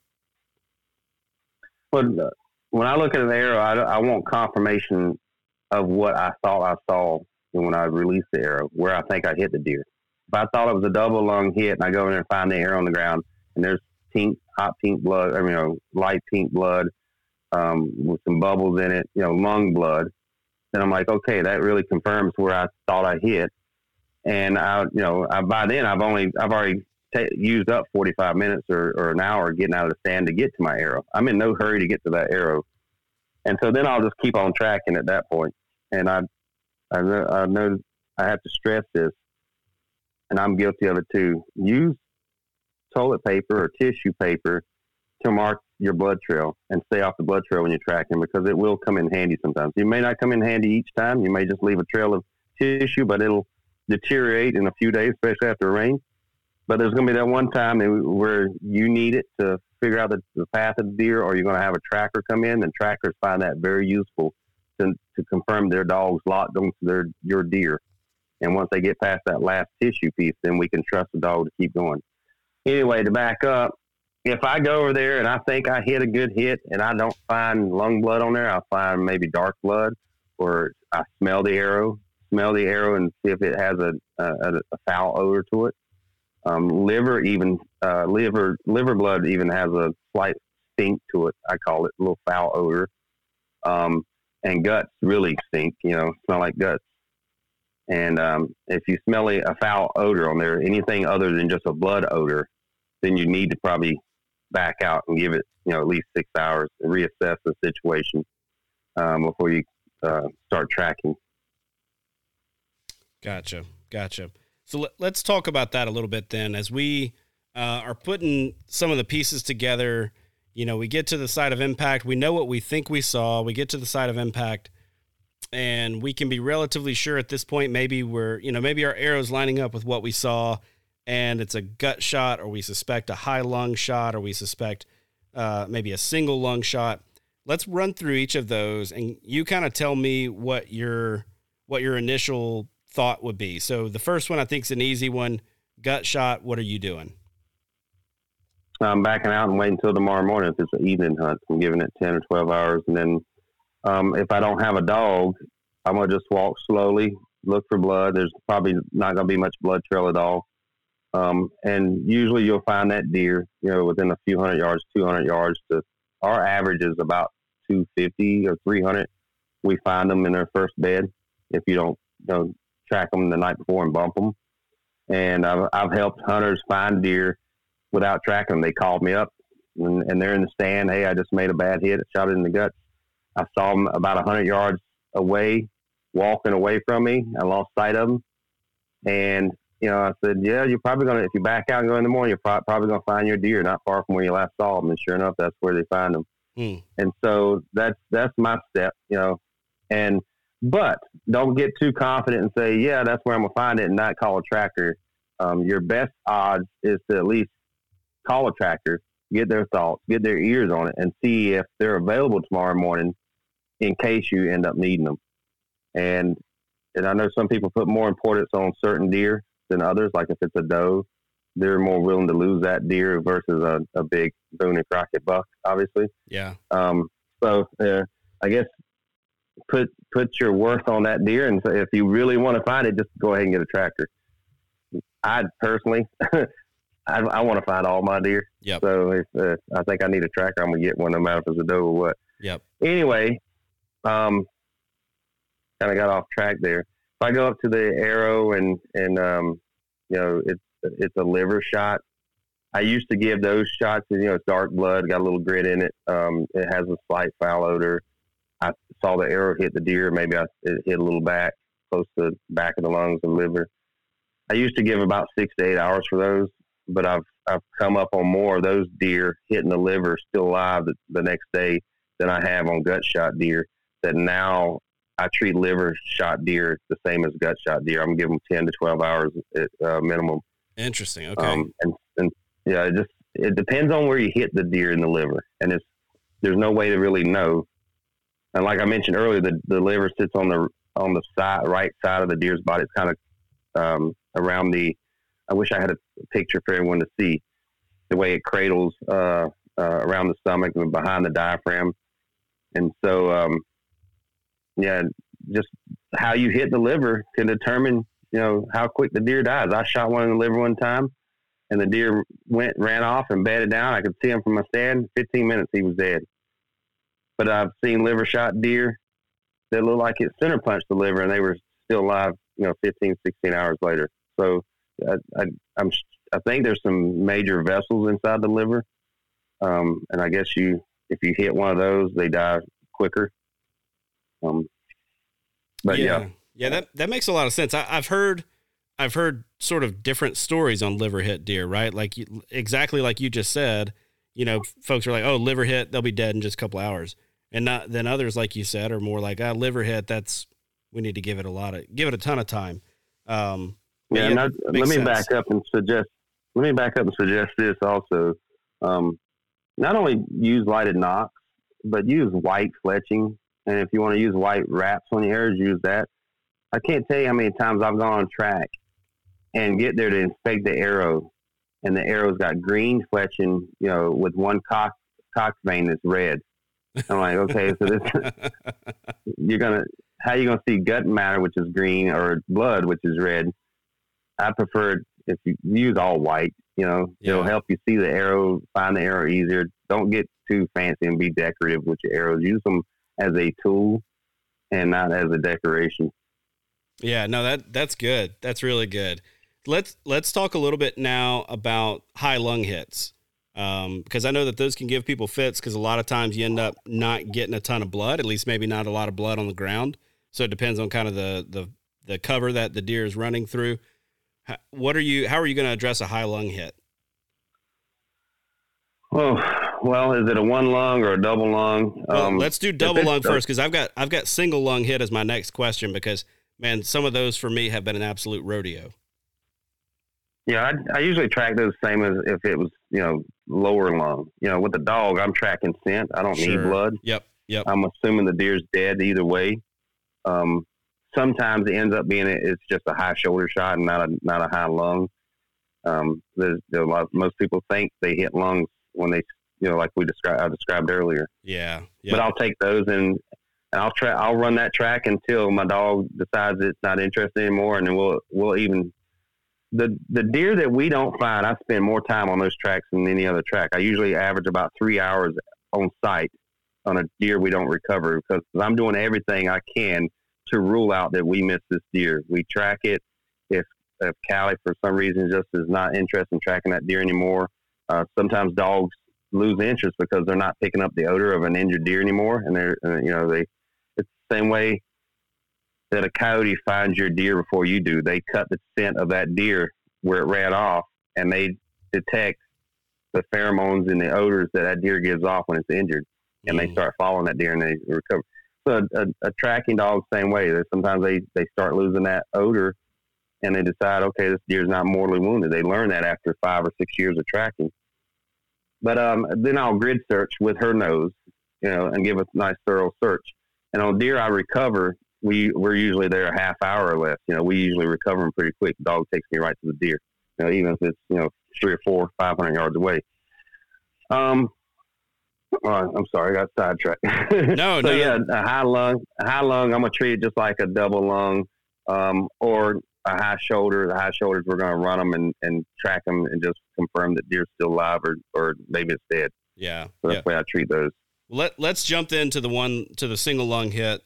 Well, when I look at an arrow, I, I want confirmation of what I thought I saw when I released the arrow, where I think I hit the deer. I thought it was a double lung hit and I go in there and find the arrow on the ground and there's pink, hot pink blood, I mean, you know, light pink blood um, with some bubbles in it, you know, lung blood, then I'm like, okay, that really confirms where I thought I hit. And I, you know, I, by then I've only, I've already t- used up 45 minutes or, or an hour getting out of the stand to get to my arrow. I'm in no hurry to get to that arrow. And so then I'll just keep on tracking at that point. And I, I I know I have to stress this, and I'm guilty of it too. Use toilet paper or tissue paper to mark your blood trail and stay off the blood trail when you're tracking because it will come in handy sometimes. You may not come in handy each time. You may just leave a trail of tissue, but it'll deteriorate in a few days, especially after rain. But there's going to be that one time where you need it to figure out the, the path of the deer, or you're going to have a tracker come in, and trackers find that very useful to, to confirm their dog's locked onto their your deer. And once they get past that last tissue piece, then we can trust the dog to keep going. Anyway, to back up, if I go over there and I think I hit a good hit and I don't find lung blood on there, I'll find maybe dark blood, or I smell the arrow, smell the arrow and see if it has a, a, a foul odor to it. Um, liver even uh, liver liver blood even has a slight stink to it. I call it a little foul odor. Um, and guts really stink. You know, smell like guts. And um, if you smell a, foul odor on there, anything other than just a blood odor, then you need to probably back out and give it, you know, at least six hours and reassess the situation. um, before you uh, start tracking. Gotcha, gotcha. So let, us talk about that a little bit then, as we uh, are putting some of the pieces together. You know, we get to the site of impact. We know what we think we saw. We get to the site of impact, and we can be relatively sure at this point. Maybe we're, you know, maybe our arrows lining up with what we saw, and it's a gut shot, or we suspect a high lung shot, or we suspect uh, maybe a single lung shot. Let's run through each of those, and you kind of tell me what your what your initial thought would be. So the first one I think is an easy one. Gut shot. What are you doing? I'm backing out and waiting until tomorrow morning if it's an evening hunt. I'm giving it ten or twelve hours, and then um, if I don't have a dog, I'm gonna just walk slowly, look for blood. There's probably not gonna be much blood trail at all. Um, and usually you'll find that deer, you know, within a few hundred yards, 200 yards. To our average is about 250 or 300. We find them in their first bed if you don't, you know, track them the night before and bump them. And I've, I've helped hunters find deer without tracking them. They called me up and, and they're in the stand. Hey, I just made a bad hit. Shot it in the gut. I saw them about 100 yards away, walking away from me. I lost sight of them. And, you know, I said, yeah, you're probably going to, if you back out and go in the morning, you're pro- probably going to find your deer not far from where you last saw them. And sure enough, that's where they find them. Mm. And so that's, that's my step, you know, and, but don't get too confident and say, yeah, that's where I'm going to find it and not call a tracker. Um, your best odds is to at least call a tracker, get their thoughts, get their ears on it, and see if they're available tomorrow morning in case you end up needing them. And and I know some people put more importance on certain deer than others. Like if it's a doe, they're more willing to lose that deer versus a, a big Boone and Crockett buck, obviously. Yeah. Um, so uh, I guess put put your worth on that deer, and so if you really want to find it, just go ahead and get a tractor. I personally, I, I want to find all my deer. Yeah. So if uh, I think I need a tracker, I'm gonna get one, no matter if it's a doe or what. Yep. Anyway, um, kind of got off track there. If I go up to the arrow and and um, you know it's it's a liver shot. I used to give those shots. You know, it's dark blood, got a little grit in it. Um, it has a slight foul odor. I saw the arrow hit the deer. Maybe I, it hit a little back, close to the back of the lungs and liver. I used to give about six to eight hours for those, but I've I've come up on more of those deer hitting the liver still alive the, the next day than I have on gut shot deer. That now I treat liver shot deer the same as gut shot deer. I'm giving them ten to twelve hours at uh, minimum. Interesting. Okay. Um, and, and yeah, it just it depends on where you hit the deer in the liver, and it's there's no way to really know and like I mentioned earlier, the, the liver sits on the on the side, right side of the deer's body. It's kind of um, around the. I wish I had a picture for everyone to see the way it cradles uh, uh, around the stomach and behind the diaphragm. And so, um, yeah, just how you hit the liver can determine, you know, how quick the deer dies. I shot one in the liver one time, and the deer went ran off and bedded down. I could see him from my stand. Fifteen minutes, he was dead. But I've seen liver shot deer that look like it center punched the liver and they were still alive, you know, 15, 16 hours later. So I, I, I'm, I think there's some major vessels inside the liver. Um, and I guess you, if you hit one of those, they die quicker. Um, but yeah. yeah. yeah, that, that makes a lot of sense. I, I've heard, I've heard sort of different stories on liver hit deer, right? Like you, exactly like you just said, you know, folks are like, oh, liver hit, they'll be dead in just a couple hours and not then others like you said are more like ah liver hit that's we need to give it a lot of give it a ton of time um, yeah, yeah let me sense. back up and suggest let me back up and suggest this also um, not only use lighted nocks but use white fletching and if you want to use white wraps on your ears use that i can't tell you how many times i've gone on track and get there to inspect the arrow and the arrow's got green fletching you know with one cock cock vane that's red I'm like, okay, so this you're gonna how you gonna see gut matter, which is green, or blood, which is red. I prefer if you use all white. You know, yeah. it'll help you see the arrow, find the arrow easier. Don't get too fancy and be decorative with your arrows. Use them as a tool and not as a decoration. Yeah, no, that that's good. That's really good. Let's let's talk a little bit now about high lung hits. Um, because I know that those can give people fits because a lot of times you end up not getting a ton of blood, at least maybe not a lot of blood on the ground. So it depends on kind of the the the cover that the deer is running through. What are you? How are you going to address a high lung hit? Oh, well, is it a one lung or a double lung? Well, um, let's do double lung first because I've got I've got single lung hit as my next question because man, some of those for me have been an absolute rodeo. Yeah, I, I usually track those same as if it was you know lower lung. You know, with the dog, I'm tracking scent. I don't sure. need blood. Yep, yep. I'm assuming the deer's dead either way. Um, sometimes it ends up being it's just a high shoulder shot and not a not a high lung. Um, there's, there's a lot. Most people think they hit lungs when they, you know, like we described, I described earlier. Yeah, yeah. But I'll take those and, and I'll try. I'll run that track until my dog decides it's not interested anymore, and then we'll we'll even the the deer that we don't find. I spend more time on those tracks than any other track. I usually average about three hours on site on a deer we don't recover because I'm doing everything I can to rule out that we missed this deer. We track it. If if Callie for some reason just is not interested in tracking that deer anymore, uh, sometimes dogs lose interest because they're not picking up the odor of an injured deer anymore, and they're uh, you know they it's the same way that a coyote finds your deer before you do. They cut the scent of that deer where it ran off, and they detect the pheromones and the odors that that deer gives off when it's injured, and mm. they start following that deer and they recover. So a, a, a tracking dog, same way. That Sometimes they they start losing that odor and they decide, okay, this deer's not mortally wounded. They learn that after five or six years of tracking. But um, then I'll grid search with her nose, you know, and give a nice thorough search. And on deer I recover, we we're usually there a half hour or less. You know, we usually recover them pretty quick. The dog takes me right to the deer. You know, even if it's you know three or four, five hundred yards away. Um, I'm sorry, I got sidetracked. No, so no. yeah, a high lung, a high lung. I'm gonna treat it just like a double lung, um, or a high shoulder. The high shoulders, we're going to run them and, and track them and just confirm that deer's still alive or, or maybe it's dead. Yeah. So that's yeah. the way I treat those. Let, let's jump into the one to the single lung hit.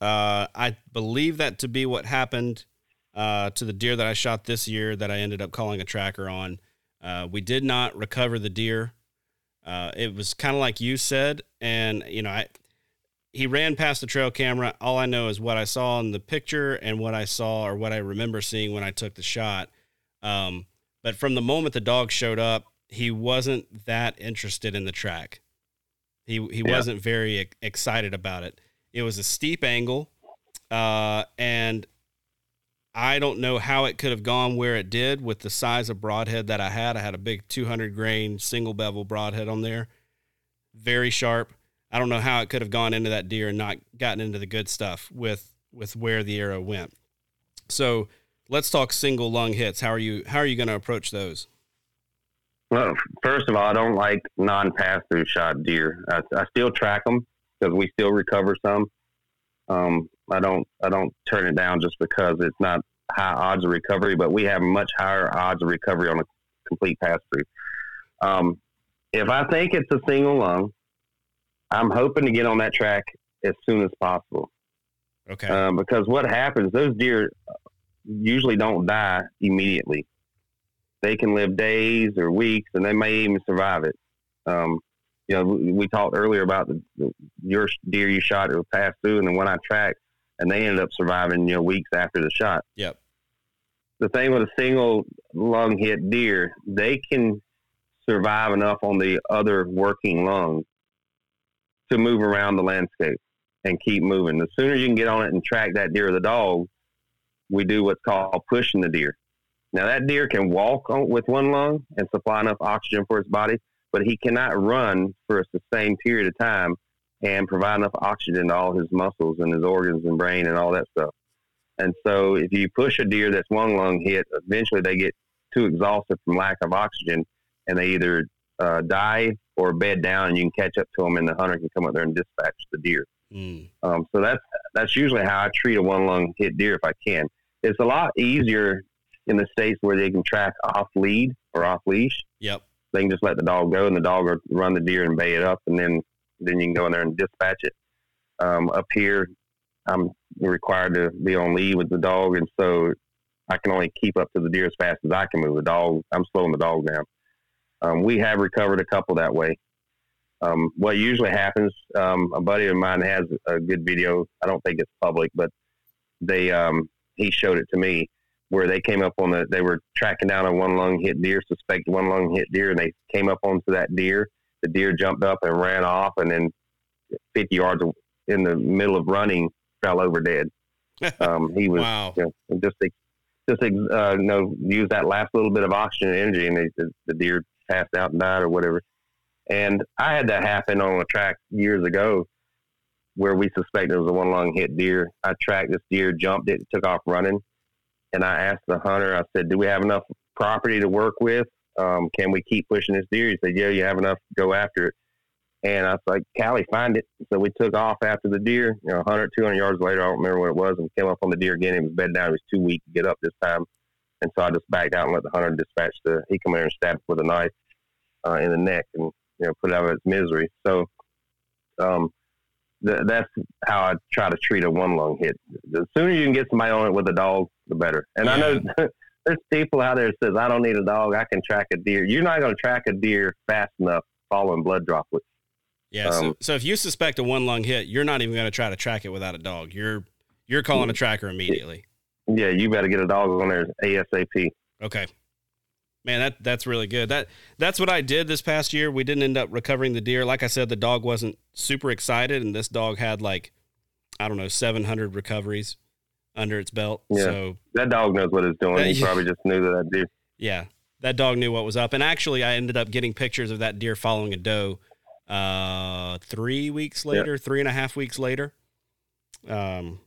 Uh, I believe that to be what happened uh, to the deer that I shot this year that I ended up calling a tracker on. Uh, we did not recover the deer. Uh, it was kind of like you said, and you know, I he ran past the trail camera. All I know is what I saw in the picture and what I saw or what I remember seeing when I took the shot. Um, but from the moment the dog showed up, he wasn't that interested in the track. He he yeah. wasn't very excited about it. It was a steep angle, uh, and I don't know how it could have gone where it did with the size of broadhead that I had. I had a big 200 grain single bevel broadhead on there, very sharp. I don't know how it could have gone into that deer and not gotten into the good stuff with with where the arrow went. So let's talk single lung hits. How are you how are you going to approach those? Well, first of all, I don't like non pass through shot deer. I, I, still track them because we still recover some. Um, I don't I don't turn it down just because it's not high odds of recovery, but we have much higher odds of recovery on a complete pass through. Um, if I think it's a single lung, I'm hoping to get on that track as soon as possible. Okay. Um, because what happens, those deer usually don't die immediately. They can live days or weeks, and they may even survive it. Um, you know, we, we, talked earlier about the, the, your deer you shot it would pass through, and then one I tracked, and they ended up surviving you know weeks after the shot. Yep. The thing with a single lung hit deer, they can survive enough on the other working lungs to move around the landscape and keep moving. As soon as you can get on it and track that deer or the dog, we do what's called pushing the deer. Now that deer can walk on, with one lung and supply enough oxygen for its body, but he cannot run for a sustained period of time and provide enough oxygen to all his muscles and his organs and brain and all that stuff. And so if you push a deer that's one lung hit, eventually they get too exhausted from lack of oxygen and they either uh, die or bed down, and you can catch up to them, and the hunter can come up there and dispatch the deer. Mm. Um, so that's that's usually how I treat a one lung hit deer if I can. It's a lot easier in the states where they can track off lead or off leash. Yep. They can just let the dog go, and the dog will run the deer and bay it up, and then then you can go in there and dispatch it. Um, up here, I'm required to be on lead with the dog, and so I can only keep up to the deer as fast as I can move. The dog, I'm slowing the dog down. Um, we have recovered a couple that way. Um, what usually happens, um, a buddy of mine has a good video. I don't think it's public, but they um, he showed it to me where they came up on the they were tracking down a one lung hit deer, suspected one lung hit deer, and they came up onto that deer. The deer jumped up and ran off, and then 50 yards in the middle of running, fell over dead. Um, he was Wow. you know, just just uh, you know use that last little bit of oxygen and energy, and they, the, the deer passed out and died or whatever. And I had that happen on a track years ago where we suspected it was a one lung hit deer. I tracked this deer, jumped it, took off running, and I asked the hunter. I said, "Do we have enough property to work with? Um, can we keep pushing this deer?" He said, "Yeah, you have enough. Go after it." And I was like, Callie, find it. So we took off after the deer, you know, 100, 200 yards later. I don't remember what it was. And we came up on the deer again. It was bed down. He was too weak to get up this time. And so I just backed out and let the hunter dispatch the, he come in and stabbed it with a knife uh, in the neck and, you know, put out of its misery. So um, th- that's how I try to treat a one lung hit. The sooner you can get somebody on it with a dog, the better. And I know there's people out there that says, I don't need a dog. I can track a deer. You're not going to track a deer fast enough following blood droplets. Yeah. so, Um, so if you suspect a one lung hit, you're not even going to try to track it without a dog. You're you're calling a tracker immediately. Yeah, you better get a dog on there ASAP. Okay. Man, that that's really good. That that's what I did this past year. We didn't end up recovering the deer. Like I said, the dog wasn't super excited, and this dog had like I don't know 700 recoveries under its belt. Yeah. So That dog knows what it's doing. Yeah, he yeah. probably just knew that that deer. yeah, that dog knew what was up. And actually, I ended up getting pictures of that deer following a doe uh, three weeks later, three and a half weeks later. Um,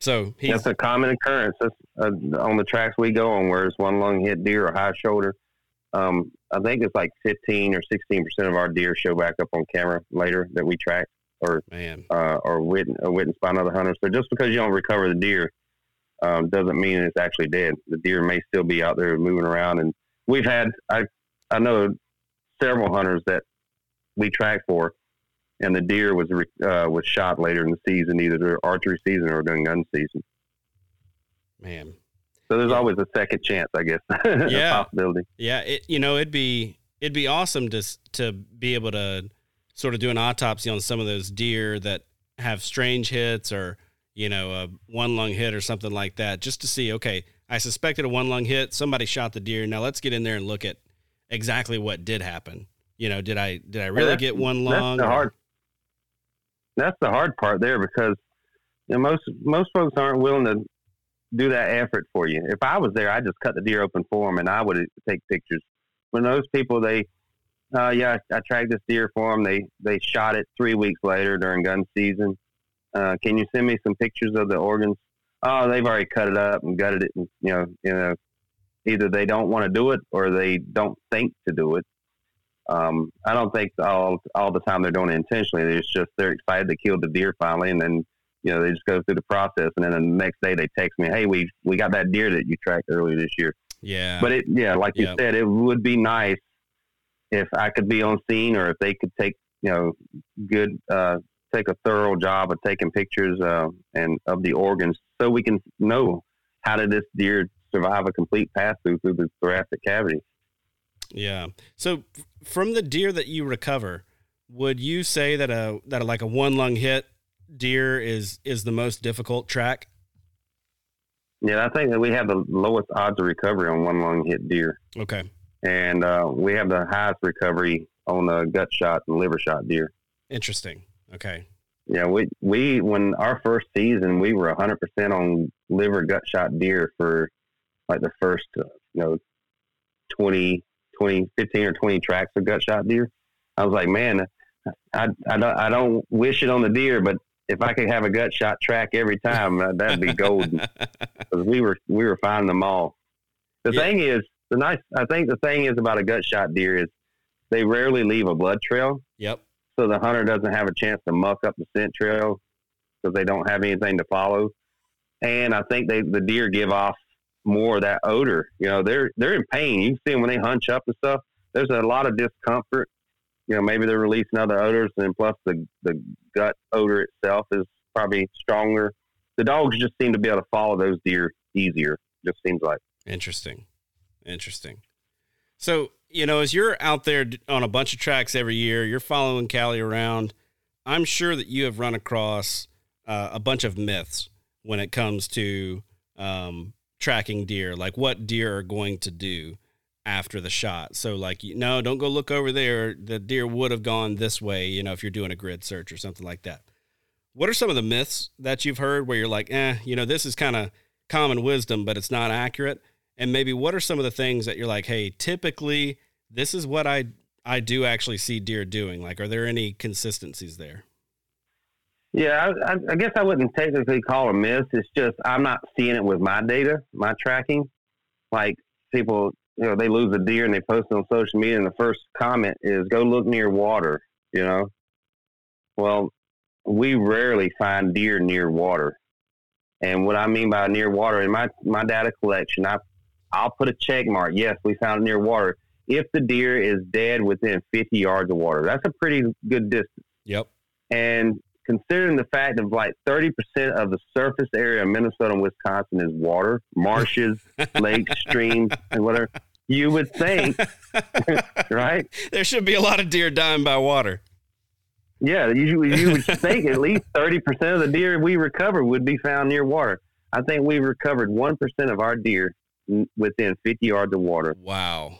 so That's a common occurrence That's, uh, on the tracks we go on, where it's one lung hit deer or high shoulder. Um, I think it's like 15 or 16 percent of our deer show back up on camera later that we track or man. uh, or witness, witnessed by another hunter. So just because you don't recover the deer um, doesn't mean it's actually dead. The deer may still be out there moving around. And we've had I I know several hunters that we track for, and the deer was uh, was shot later in the season, either their archery season or during gun season. Man, So there's Yeah. always a second chance, I guess. Yeah. possibility. Yeah, it you know it'd be it'd be awesome to to be able to sort of do an autopsy on some of those deer that have strange hits or you know a one lung hit or something like that, just to see. Okay, I suspected a one lung hit. Somebody shot the deer. Now let's get in there and look at exactly what did happen. You know, did I did I really that's- get one That's lung? the hard. That's the hard part there because you know, most most folks aren't willing to do that effort for you. If I was there, I'd just cut the deer open for them and I would take pictures. When those people, they, uh, yeah, I, I tracked this deer for them. They they shot it three weeks later during gun season. Uh, can you send me some pictures of the organs? Oh, they've already cut it up and gutted it. And, you know, you know, either they don't want to do it or they don't think to do it. Um, I don't think all all the time they're doing it intentionally. It's just they're excited they killed the deer finally, and then you know they just go through the process, and then the next day they text me, "Hey, we we got that deer that you tracked earlier this year." Yeah, But it, yeah, like you Yeah. said, it would be nice if I could be on scene, or if they could take you know good uh, take a thorough job of taking pictures uh, and of the organs, so we can know how did this deer survive a complete pass through through the thoracic cavity. Yeah. So f- from the deer that you recover, would you say that a that a, like a one lung hit deer is is the most difficult track? Yeah, I think that we have the lowest odds of recovery on one lung hit deer. Okay. and uh, we have the highest recovery on the gut shot and liver shot deer. Interesting. Okay. Yeah, we we when our first season we were hundred percent on liver gut shot deer for like the first uh, you know 20, 20, 15 or twenty tracks of gut shot deer. I was like, man, I I don't I don't wish it on the deer, but if I could have a gut shot track every time, uh, that'd be golden. Because we were we were finding them all. The Yeah. thing is, the nice. I think the thing is about a gut shot deer is they rarely leave a blood trail, yep. so the hunter doesn't have a chance to muck up the scent trail because they don't have anything to follow. And I think they the deer give off more of that odor. You know, they're they're in pain. You can see them when they hunch up and stuff. There's a lot of discomfort. You know, maybe they're releasing other odors, and plus the the gut odor itself is probably stronger. The dogs just seem to be able to follow those deer easier. Just seems like. Interesting. Interesting. So you know, as you're out there on a bunch of tracks every year, you're following Callie around. I'm sure that you have run across uh, a bunch of myths when it comes to um, tracking deer, like what deer are going to do after the shot. So, like, no, don't go look over there. The deer would have gone this way, you know, if you're doing a grid search or something like that. What are some of the myths that you've heard where you're like, eh, you know, this is kind of common wisdom, but it's not accurate? And maybe what are some of the things that you're like, hey, typically this is what I I do actually see deer doing? Like, are there any consistencies there? Yeah, I, I guess I wouldn't technically call a miss. It's just I'm not seeing it with my data, my tracking. Like people, you know, they lose a deer and they post it on social media, and the first comment is, "Go look near water." You know, well, we rarely find deer near water. And what I mean by near water in my my data collection, I I'll put a check mark. Yes, we found it near water. If the deer is dead within 50 yards of water, that's a pretty good distance. Yep. And considering the fact of like 30% of the surface area of Minnesota and Wisconsin is water, marshes, lakes, streams, and whatever, you would think, right? There should be a lot of deer dying by water. Yeah, you, you would think at least 30% of the deer we recover would be found near water. I think we recovered 1% of our deer within 50 yards of water. Wow.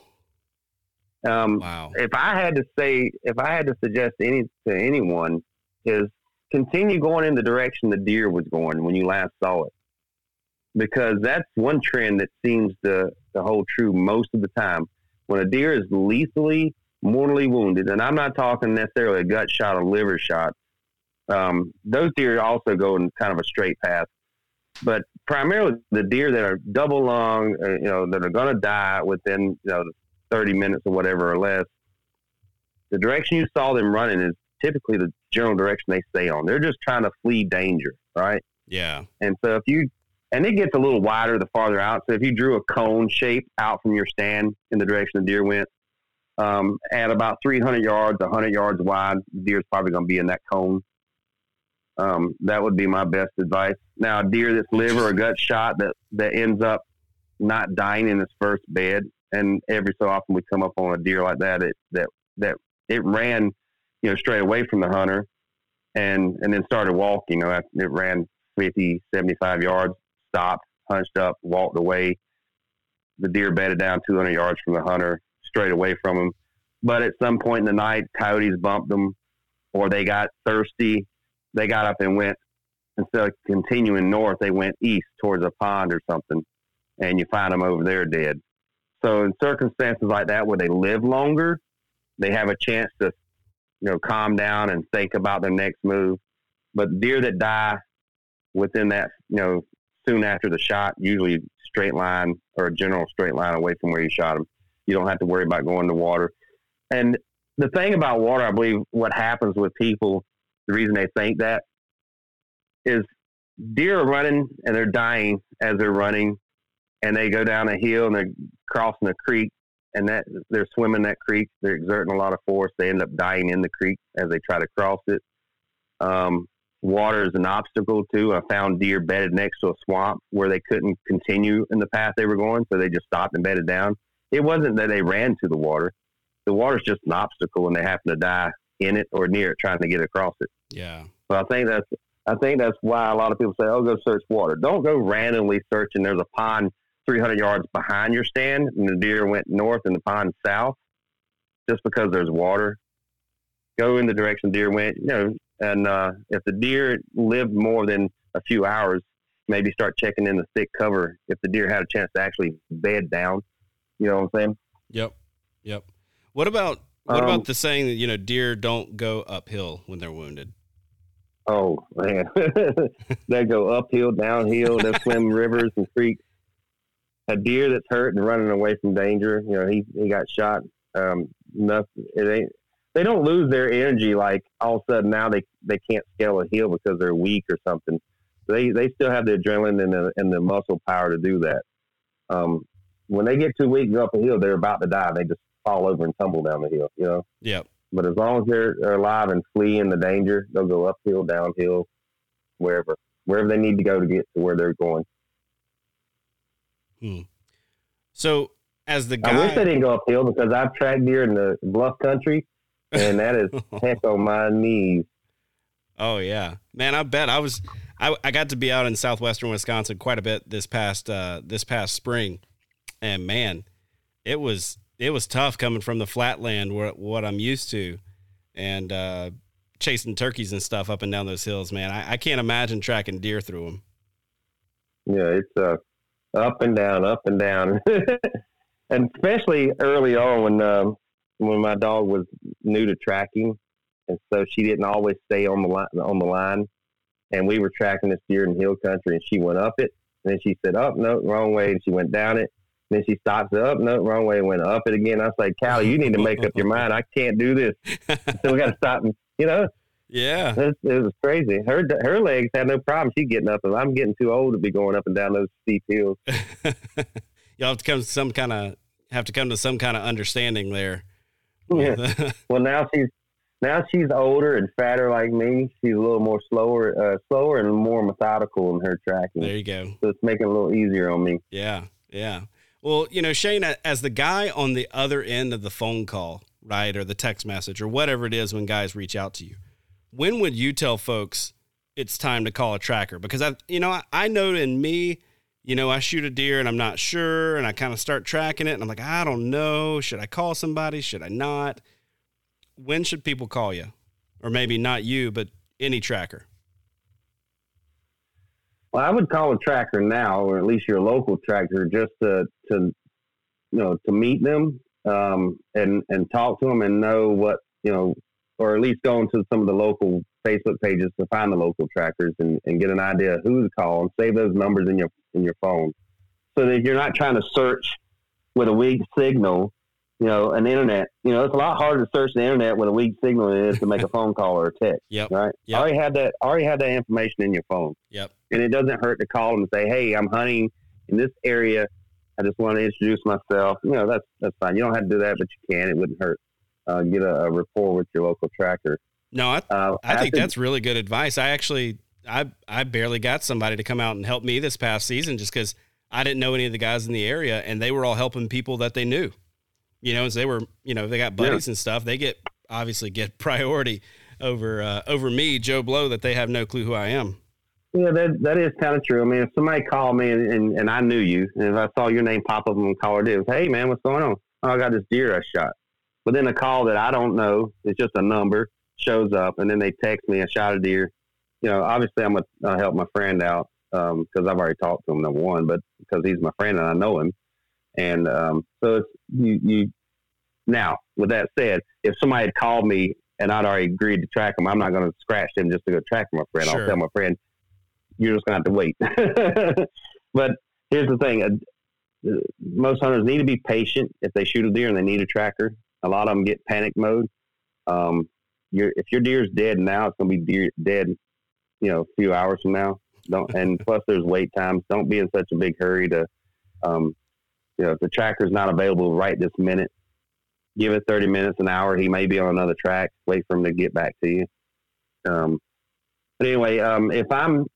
Um, wow. If I had to say, if I had to suggest any to anyone, is continue going in the direction the deer was going when you last saw it, because that's one trend that seems to, to hold true most of the time. When a deer is lethally, mortally wounded, and I'm not talking necessarily a gut shot or liver shot, um, those deer also go in kind of a straight path. But primarily the deer that are double lung, uh, you know, that are going to die within you know 30 minutes or whatever or less. The direction you saw them running is typically the general direction they stay on. They're just trying to flee danger, right? Yeah. And so if you and it gets a little wider the farther out. So if you drew a cone shape out from your stand in the direction the deer went, um, at about 300 yards, 100 yards wide, the deer's probably going to be in that cone. Um, that would be my best advice. Now, a deer that's liver or gut shot that, that ends up not dying in its first bed, and every so often we come up on a deer like that, it, that that it ran, you know, straight away from the hunter, and and then started walking. You know, it ran 50, 75 yards, stopped, hunched up, walked away. The deer bedded down 200 yards from the hunter, straight away from him. But at some point in the night, coyotes bumped them, or they got thirsty they got up and went instead of continuing north, they went east towards a pond or something, and you find them over there dead. So in circumstances like that where they live longer, they have a chance to, you know, calm down and think about their next move. But deer that die within that, you know, soon after the shot, usually straight line or a general straight line away from where you shot them. You don't have to worry about going to water. And the thing about water, I believe, what happens with people the reason they think that is deer are running and they're dying as they're running, and they go down a hill and they're crossing a creek, and that they're swimming that creek. They're exerting a lot of force. They end up dying in the creek as they try to cross it. Um, water is an obstacle too. I found deer bedded next to a swamp where they couldn't continue in the path they were going, so they just stopped and bedded down. It wasn't that they ran to the water. The water's just an obstacle, and they happen to die in it or near it trying to get across it. Yeah. But I think that's I think that's why a lot of people say, "Oh, go search water." Don't go randomly searching. There's a pond 300 yards behind your stand, and the deer went north and the pond south, just because there's water. Go in the direction the deer went. You know, and uh, if the deer lived more than a few hours, maybe start checking in the thick cover. If the deer had a chance to actually bed down, you know what I'm saying? Yep. Yep. What about what um, about the saying that you know deer don't go uphill when they're wounded? Oh man, they go uphill, downhill. They swim rivers and creeks. A deer that's hurt and running away from danger. You know, he he got shot. Um, nothing. It ain't. They don't lose their energy like all of a sudden now they they can't scale a hill because they're weak or something. They they still have the adrenaline and the and the muscle power to do that. Um, when they get too weak and go up a hill, they're about to die. They just fall over and tumble down the hill, you know? Yep. But as long as they're, they're alive and fleeing the danger, they'll go uphill, downhill, wherever, wherever they need to go to get to where they're going. Hmm. So as the guy. I wish they didn't go uphill because I've tracked deer in the bluff country, and that is heck on my knees. Oh yeah, man! I bet I was. I, I got to be out in southwestern Wisconsin quite a bit this past uh, this past spring, and man, it was it was tough coming from the flatland where what I'm used to, and uh, chasing turkeys and stuff up and down those hills. Man, I, I can't imagine tracking deer through them. Yeah, it's uh, up and down, up and down, and especially early on when um, when my dog was new to tracking, and so she didn't always stay on the line on the line, and we were tracking this deer in hill country, and she went up it, and then she said up, no, wrong way, and she went down it. And then she stopped it up, no, wrong way, and went up it again. I was like, Callie, you need to make up your mind. I can't do this. so we got to stop. And, you know, yeah, it, it, was crazy. Her her legs had no problem. She getting up, and I'm getting too old to be going up and down those steep hills. You'll have to come to some kind of have to come to some kind of understanding there. Yeah. well, now she's now she's older and fatter like me. She's a little more slower, uh, slower and more methodical in her tracking. There you go. So it's making it a little easier on me. Yeah, yeah. Well, you know, Shane, as the guy on the other end of the phone call, right, or the text message, or whatever it is when guys reach out to you, when would you tell folks it's time to call a tracker? Because I, you know, I, I know in me, you know, I shoot a deer and I'm not sure, and I kind of start tracking it, and I'm like, I don't know, should I call somebody? Should I not? When should people call you, or maybe not you, but any tracker? Well, I would call a tracker now, or at least your local tracker, just to to you know to meet them um, and and talk to them and know what you know or at least go into some of the local Facebook pages to find the local trackers and, and get an idea of who to call and save those numbers in your in your phone, so that you're not trying to search with a weak signal. You know, an internet. You know, it's a lot harder to search the internet with a weak signal than it is to make a phone call or a text. Yep. Right. Yep. Already have that. Already have that information in your phone. Yep. And it doesn't hurt to call them and say, "Hey, I'm hunting in this area. I just want to introduce myself." You know, that's that's fine. You don't have to do that, but you can. It wouldn't hurt uh, get a, a, rapport with your local tracker. No, I, uh, I think that's really good advice. I actually, I, I barely got somebody to come out and help me this past season just because I didn't know any of the guys in the area, and they were all helping people that they knew. You know, as they were, you know, they got buddies yeah. and stuff. They get obviously get priority over uh, over me, Joe Blow, that they have no clue who I am. Yeah, that that is kind of true. I mean, if somebody called me and, and, and I knew you, and if I saw your name pop up on the caller, it was, hey man, what's going on? Oh, I got this deer I shot. But then a call that I don't know, it's just a number, shows up, and then they text me, I shot a deer. You know, obviously I'm going to help my friend out because um, I've already talked to him, number one, but because he's my friend and I know him. And um, so it's, you, you, now, with that said, if somebody had called me and I'd already agreed to track him, I'm not going to scratch him just to go track my friend. Sure. I'll tell my friend, you're just going to have to wait. but here's the thing. Uh, most hunters need to be patient if they shoot a deer and they need a tracker. A lot of them get panic mode. Um, if your deer's dead now, it's going to be deer, dead, you know, a few hours from now. Don't, and plus there's wait times. Don't be in such a big hurry to, um, you know, if the tracker's not available right this minute, give it 30 minutes, an hour. He may be on another track. Wait for him to get back to you. Um, but anyway, um, if I'm,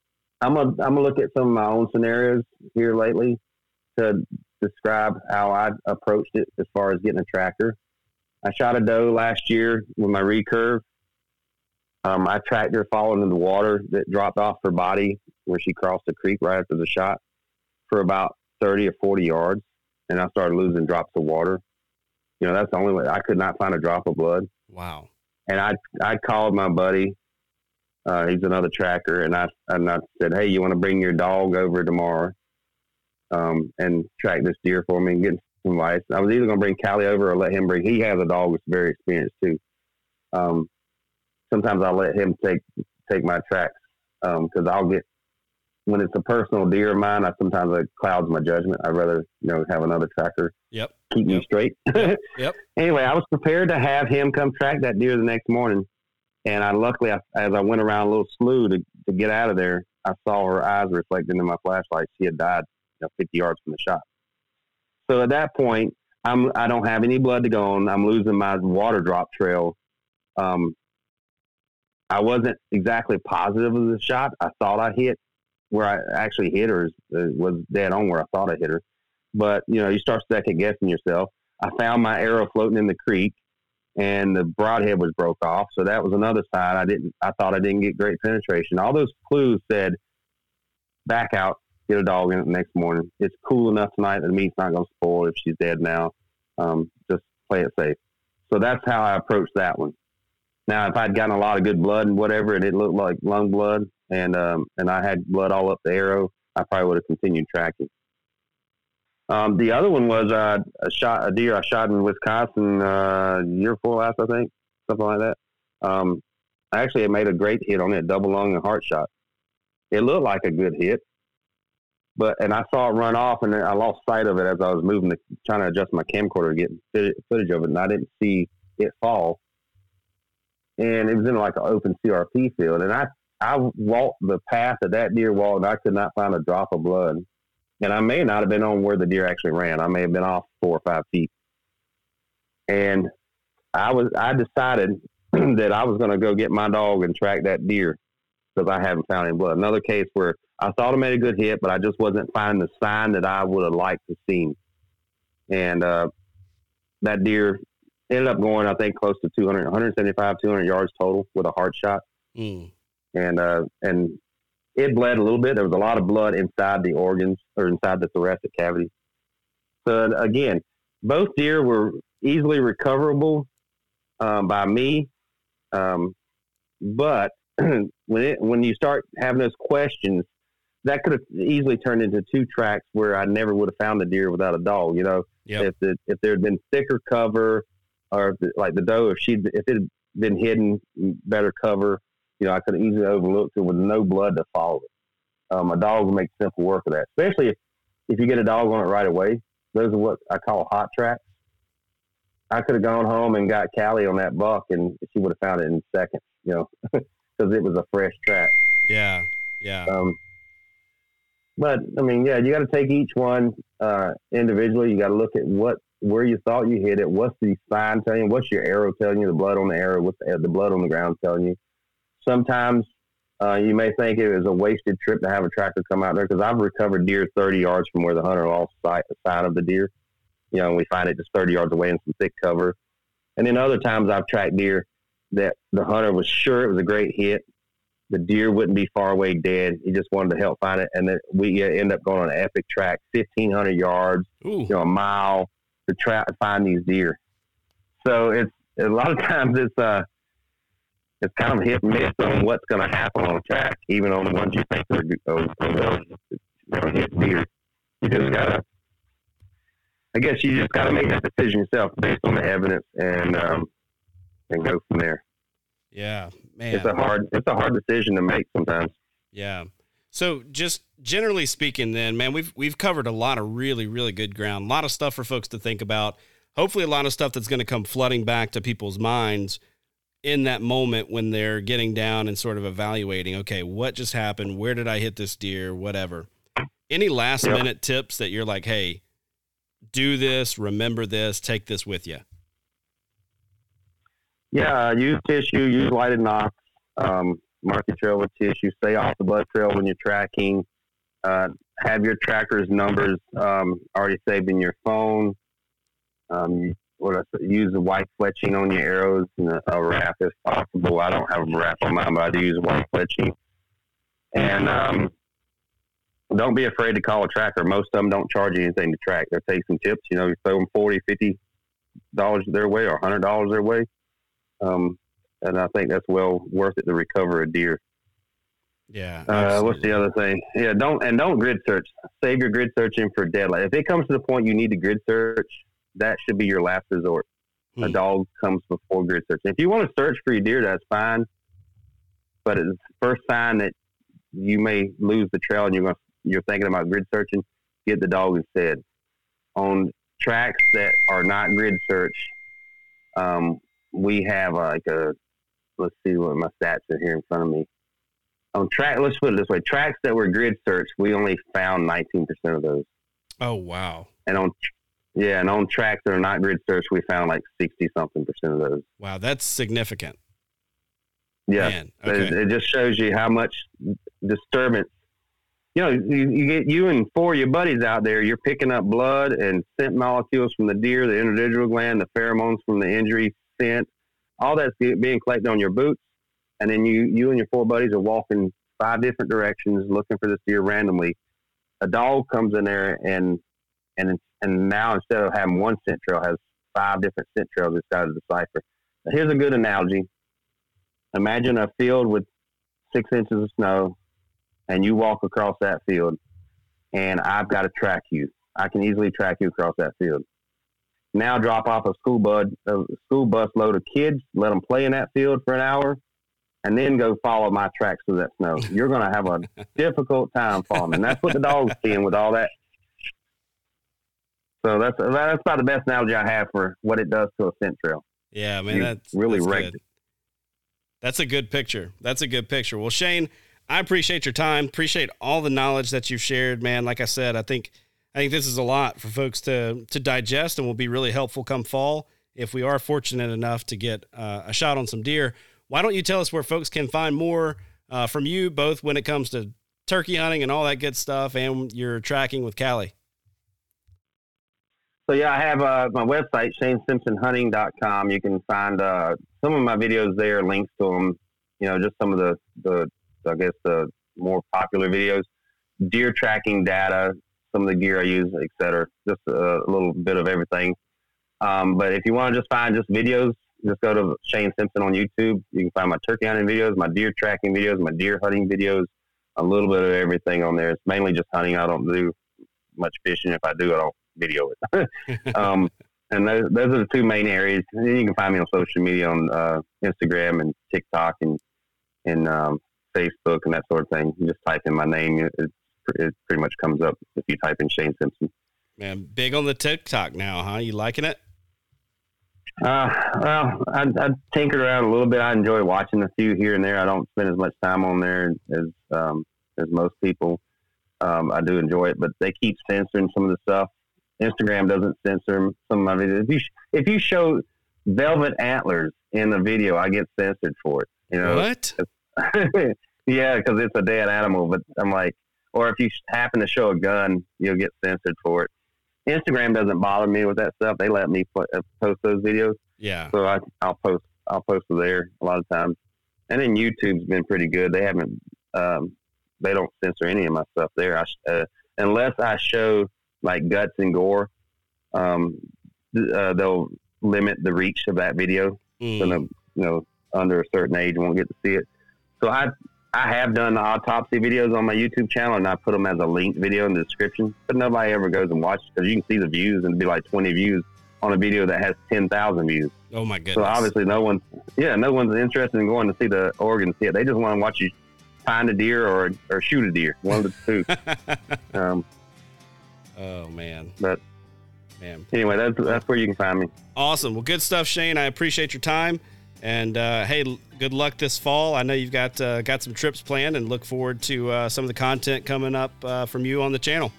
I'm gonna, I'm gonna look at some of my own scenarios here lately to describe how I approached it as far as getting a tracker. I shot a doe last year with my recurve. Um, I tracked her falling in the water that dropped off her body where she crossed the creek right after the shot for about 30 or 40 yards. And I started losing drops of water. You know, that's the only way I could not find a drop of blood. Wow. And I, I called my buddy. Uh, he's another tracker. And I, and I said, Hey, you want to bring your dog over tomorrow? Um, and track this deer for me and get some advice. I was either going to bring Callie over or let him bring. He has a dog that's very experienced too. Um, sometimes I'll let him take take my tracks because um, I'll get when it's a personal deer of mine. I sometimes it clouds my judgment. I'd rather you know have another tracker. Yep. Keep yep. me straight. yep. Anyway, I was prepared to have him come track that deer the next morning, and I luckily I, as I went around a little slough to to get out of there, I saw her eyes reflecting in my flashlight. She had died, you know, 50 yards from the shot. So at that point, I'm I don't have any blood to go on. I'm losing my water drop trail. Um, I wasn't exactly positive of the shot. I thought I hit where I actually hit her was dead on where I thought I hit her. but you know, you start second guessing yourself. I found my arrow floating in the creek, and the broadhead was broke off. So that was another sign. I didn't. I thought I didn't get great penetration. All those clues said, back out, get a dog in it the next morning. It's cool enough tonight. The meat's not going to spoil if she's dead now. Um, just play it safe. So that's how I approached that one. Now, if I'd gotten a lot of good blood and whatever, and it looked like lung blood, and um, and I had blood all up the arrow, I probably would have continued tracking. Um, the other one was uh, a shot a deer I shot in Wisconsin uh, year four last, I think, something like that. Um, I actually made a great hit on it, double lung and heart shot. It looked like a good hit, but and I saw it run off, and then I lost sight of it as I was moving, the, trying to adjust my camcorder to get footage of it, and I didn't see it fall. And it was in like an open CRP field, and I I walked the path that that deer walked, and I could not find a drop of blood and I may not have been on where the deer actually ran. I may have been off four or five feet. And I was I decided that I was going to go get my dog and track that deer because I haven't found any blood. Another case where I thought I made a good hit, but I just wasn't finding the sign that I would have liked to see. And uh, that deer ended up going, I think, close to 200, 175, 200 yards total with a heart shot. Mm. And uh, and it bled a little bit. There was a lot of blood inside the organs or inside the thoracic cavity. So again, both deer were easily recoverable um, by me, um, but when it, when you start having those questions, that could have easily turned into two tracks where I never would have found the deer without a dog. You know, yep. if the, if there had been thicker cover, or like the doe, if she if it had been hidden better cover, you know, I could have easily overlooked it with no blood to follow it. Um, a dog will make simple work of that, especially if, if you get a dog on it right away. Those are what I call hot tracks. I could have gone home and got Callie on that buck, and she would have found it in seconds, you know, because it was a fresh track. Yeah, yeah. Um, but I mean, yeah, you got to take each one uh, individually. You got to look at what where you thought you hit it. What's the sign telling you? What's your arrow telling you? The blood on the arrow. What's the, the blood on the ground telling you? Sometimes uh, you may think it was a wasted trip to have a tracker come out there because I've recovered deer 30 yards from where the hunter lost sight, sight of the deer. You know, we find it just 30 yards away in some thick cover. And then other times I've tracked deer that the hunter was sure it was a great hit. The deer wouldn't be far away dead. He just wanted to help find it. And then we end up going on an epic track, 1,500 yards, Ooh. you know, a mile to try to find these deer. So it's a lot of times it's, uh, it's kind of hit and miss on what's going to happen on the track, even on the ones you think are going to hit deer. You just got to, I guess you just got to make that decision yourself based on the evidence and um, and go from there. Yeah, man, it's a hard it's a hard decision to make sometimes. Yeah. So just generally speaking, then, man, we've we've covered a lot of really really good ground, a lot of stuff for folks to think about. Hopefully, a lot of stuff that's going to come flooding back to people's minds in that moment when they're getting down and sort of evaluating, okay, what just happened? Where did I hit this deer? Whatever. Any last minute tips that you're like, hey, do this, remember this, take this with you? Yeah, use tissue, use lighted nocks, um, mark your trail with tissue, stay off the blood trail when you're tracking, uh, have your tracker's numbers um, already saved in your phone. Um, what I use the white fletching on your arrows and a, a wrap if possible. I don't have a wrap on mine, but I do use white fletching. And um, don't be afraid to call a tracker. Most of them don't charge you anything to track. They'll take some tips. You know, you throw them 40 50 dollars their way or hundred dollars their way. Um, and I think that's well worth it to recover a deer. Yeah. Uh, what's the other thing? Yeah, don't and don't grid search. Save your grid searching for deadline. If it comes to the point you need to grid search, that should be your last resort. Hmm. A dog comes before grid search. If you want to search for your deer, that's fine. But it's the first sign that you may lose the trail and you're going you're thinking about grid searching, get the dog instead. On tracks that are not grid search, um, we have uh, like a let's see what my stats are here in front of me. On track, let's put it this way: tracks that were grid search, we only found 19% of those. Oh wow! And on yeah, and on tracks that are not grid search, we found like sixty something percent of those. Wow, that's significant. Yeah, okay. it, it, just shows you how much disturbance you know, you, you get you and four of your buddies out there. You're picking up blood and scent molecules from the deer, the interdigital gland, the pheromones from the injury scent. All that's being collected on your boots, and then you you and your four buddies are walking five different directions looking for this deer randomly. A dog comes in there and and and now instead of having one scent trail, has five different scent trails it's got to decipher. Here's a good analogy. Imagine a field with six inches of snow and you walk across that field and I've got to track you. I can easily track you across that field. Now drop off a school bus, a school bus load of kids, let them play in that field for an hour, and then go follow my tracks through that snow. You're going to have a difficult time following. And that's what the dog's seeing with all that. So that's that's about the best analogy I have for what it does to a scent trail. Yeah, man, that's really that's wrecked good. That's a good picture. That's a good picture. Well, Shane, I appreciate your time. Appreciate all the knowledge that you've shared, man. Like I said, I think I think this is a lot for folks to to digest, and will be really helpful come fall if we are fortunate enough to get uh, a shot on some deer. Why don't you tell us where folks can find more uh, from you, both when it comes to turkey hunting and all that good stuff, and your tracking with Callie? So yeah, I have uh, my website, ShaneSimpsonHunting.com. You can find uh, some of my videos there, links to them. You know, just some of the the I guess the more popular videos, deer tracking data, some of the gear I use, etc. Just a, little bit of everything. Um, but if you want to just find just videos, just go to Shane Simpson on YouTube. You can find my turkey hunting videos, my deer tracking videos, my deer hunting videos, a little bit of everything on there. It's mainly just hunting. I don't do much fishing. If I do, I don't video it. um, and those, those are the two main areas. And you can find me on social media on uh, Instagram and TikTok and and um, Facebook and that sort of thing. You just type in my name, it, it pretty much comes up if you type in Shane Simpson. Man, big on the TikTok now, huh? You liking it? Uh, well, I, I tinkered around a little bit. I enjoy watching a few here and there. I don't spend as much time on there as um, as most people. Um, I do enjoy it, but they keep censoring some of the stuff. Instagram doesn't censor some of my videos. If you if you show velvet antlers in the video, I get censored for it. You know what? yeah, because it's a dead animal. But I'm like, or if you happen to show a gun, you'll get censored for it. Instagram doesn't bother me with that stuff. They let me put, uh, post those videos. Yeah. So I, I'll post I'll post there a lot of times. And then YouTube's been pretty good. They haven't um, they don't censor any of my stuff there. I, uh, unless I show like guts and gore, um, uh, they'll limit the reach of that video. Mm. So, no, you know, under a certain age won't get to see it. So I I have done the autopsy videos on my YouTube channel, and I put them as a linked video in the description. But nobody ever goes and watches because you can see the views and be like twenty views on a video that has ten thousand views. Oh my goodness! So obviously, no one's yeah, no one's interested in going to see the organ see it. They just want to watch you find a deer or or shoot a deer, one of the two. um, oh man! But man, anyway, that's that's where you can find me. Awesome. Well, good stuff, Shane. I appreciate your time. And uh, hey, good luck this fall. I know you've got uh, got some trips planned, and look forward to uh, some of the content coming up uh, from you on the channel.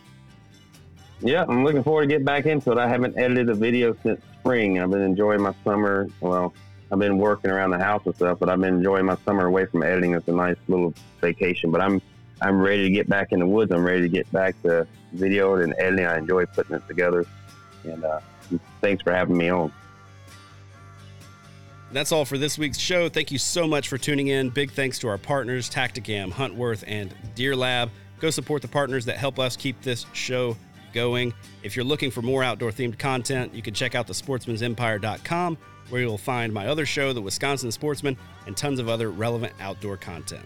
Yeah, I'm looking forward to getting back into it. I haven't edited a video since spring. I've been enjoying my summer. Well, I've been working around the house and stuff, but I've been enjoying my summer away from editing. It's a nice little vacation. But I'm I'm ready to get back in the woods. I'm ready to get back to video and editing. I enjoy putting it together. And uh, thanks for having me on. That's all for this week's show. Thank you so much for tuning in. Big thanks to our partners, Tactacam, Huntworth, and DeerLab. Go support the partners that help us keep this show going. If you're looking for more outdoor themed content, you can check out the sportsmansempire.com where you'll find my other show, The Wisconsin Sportsman, and tons of other relevant outdoor content.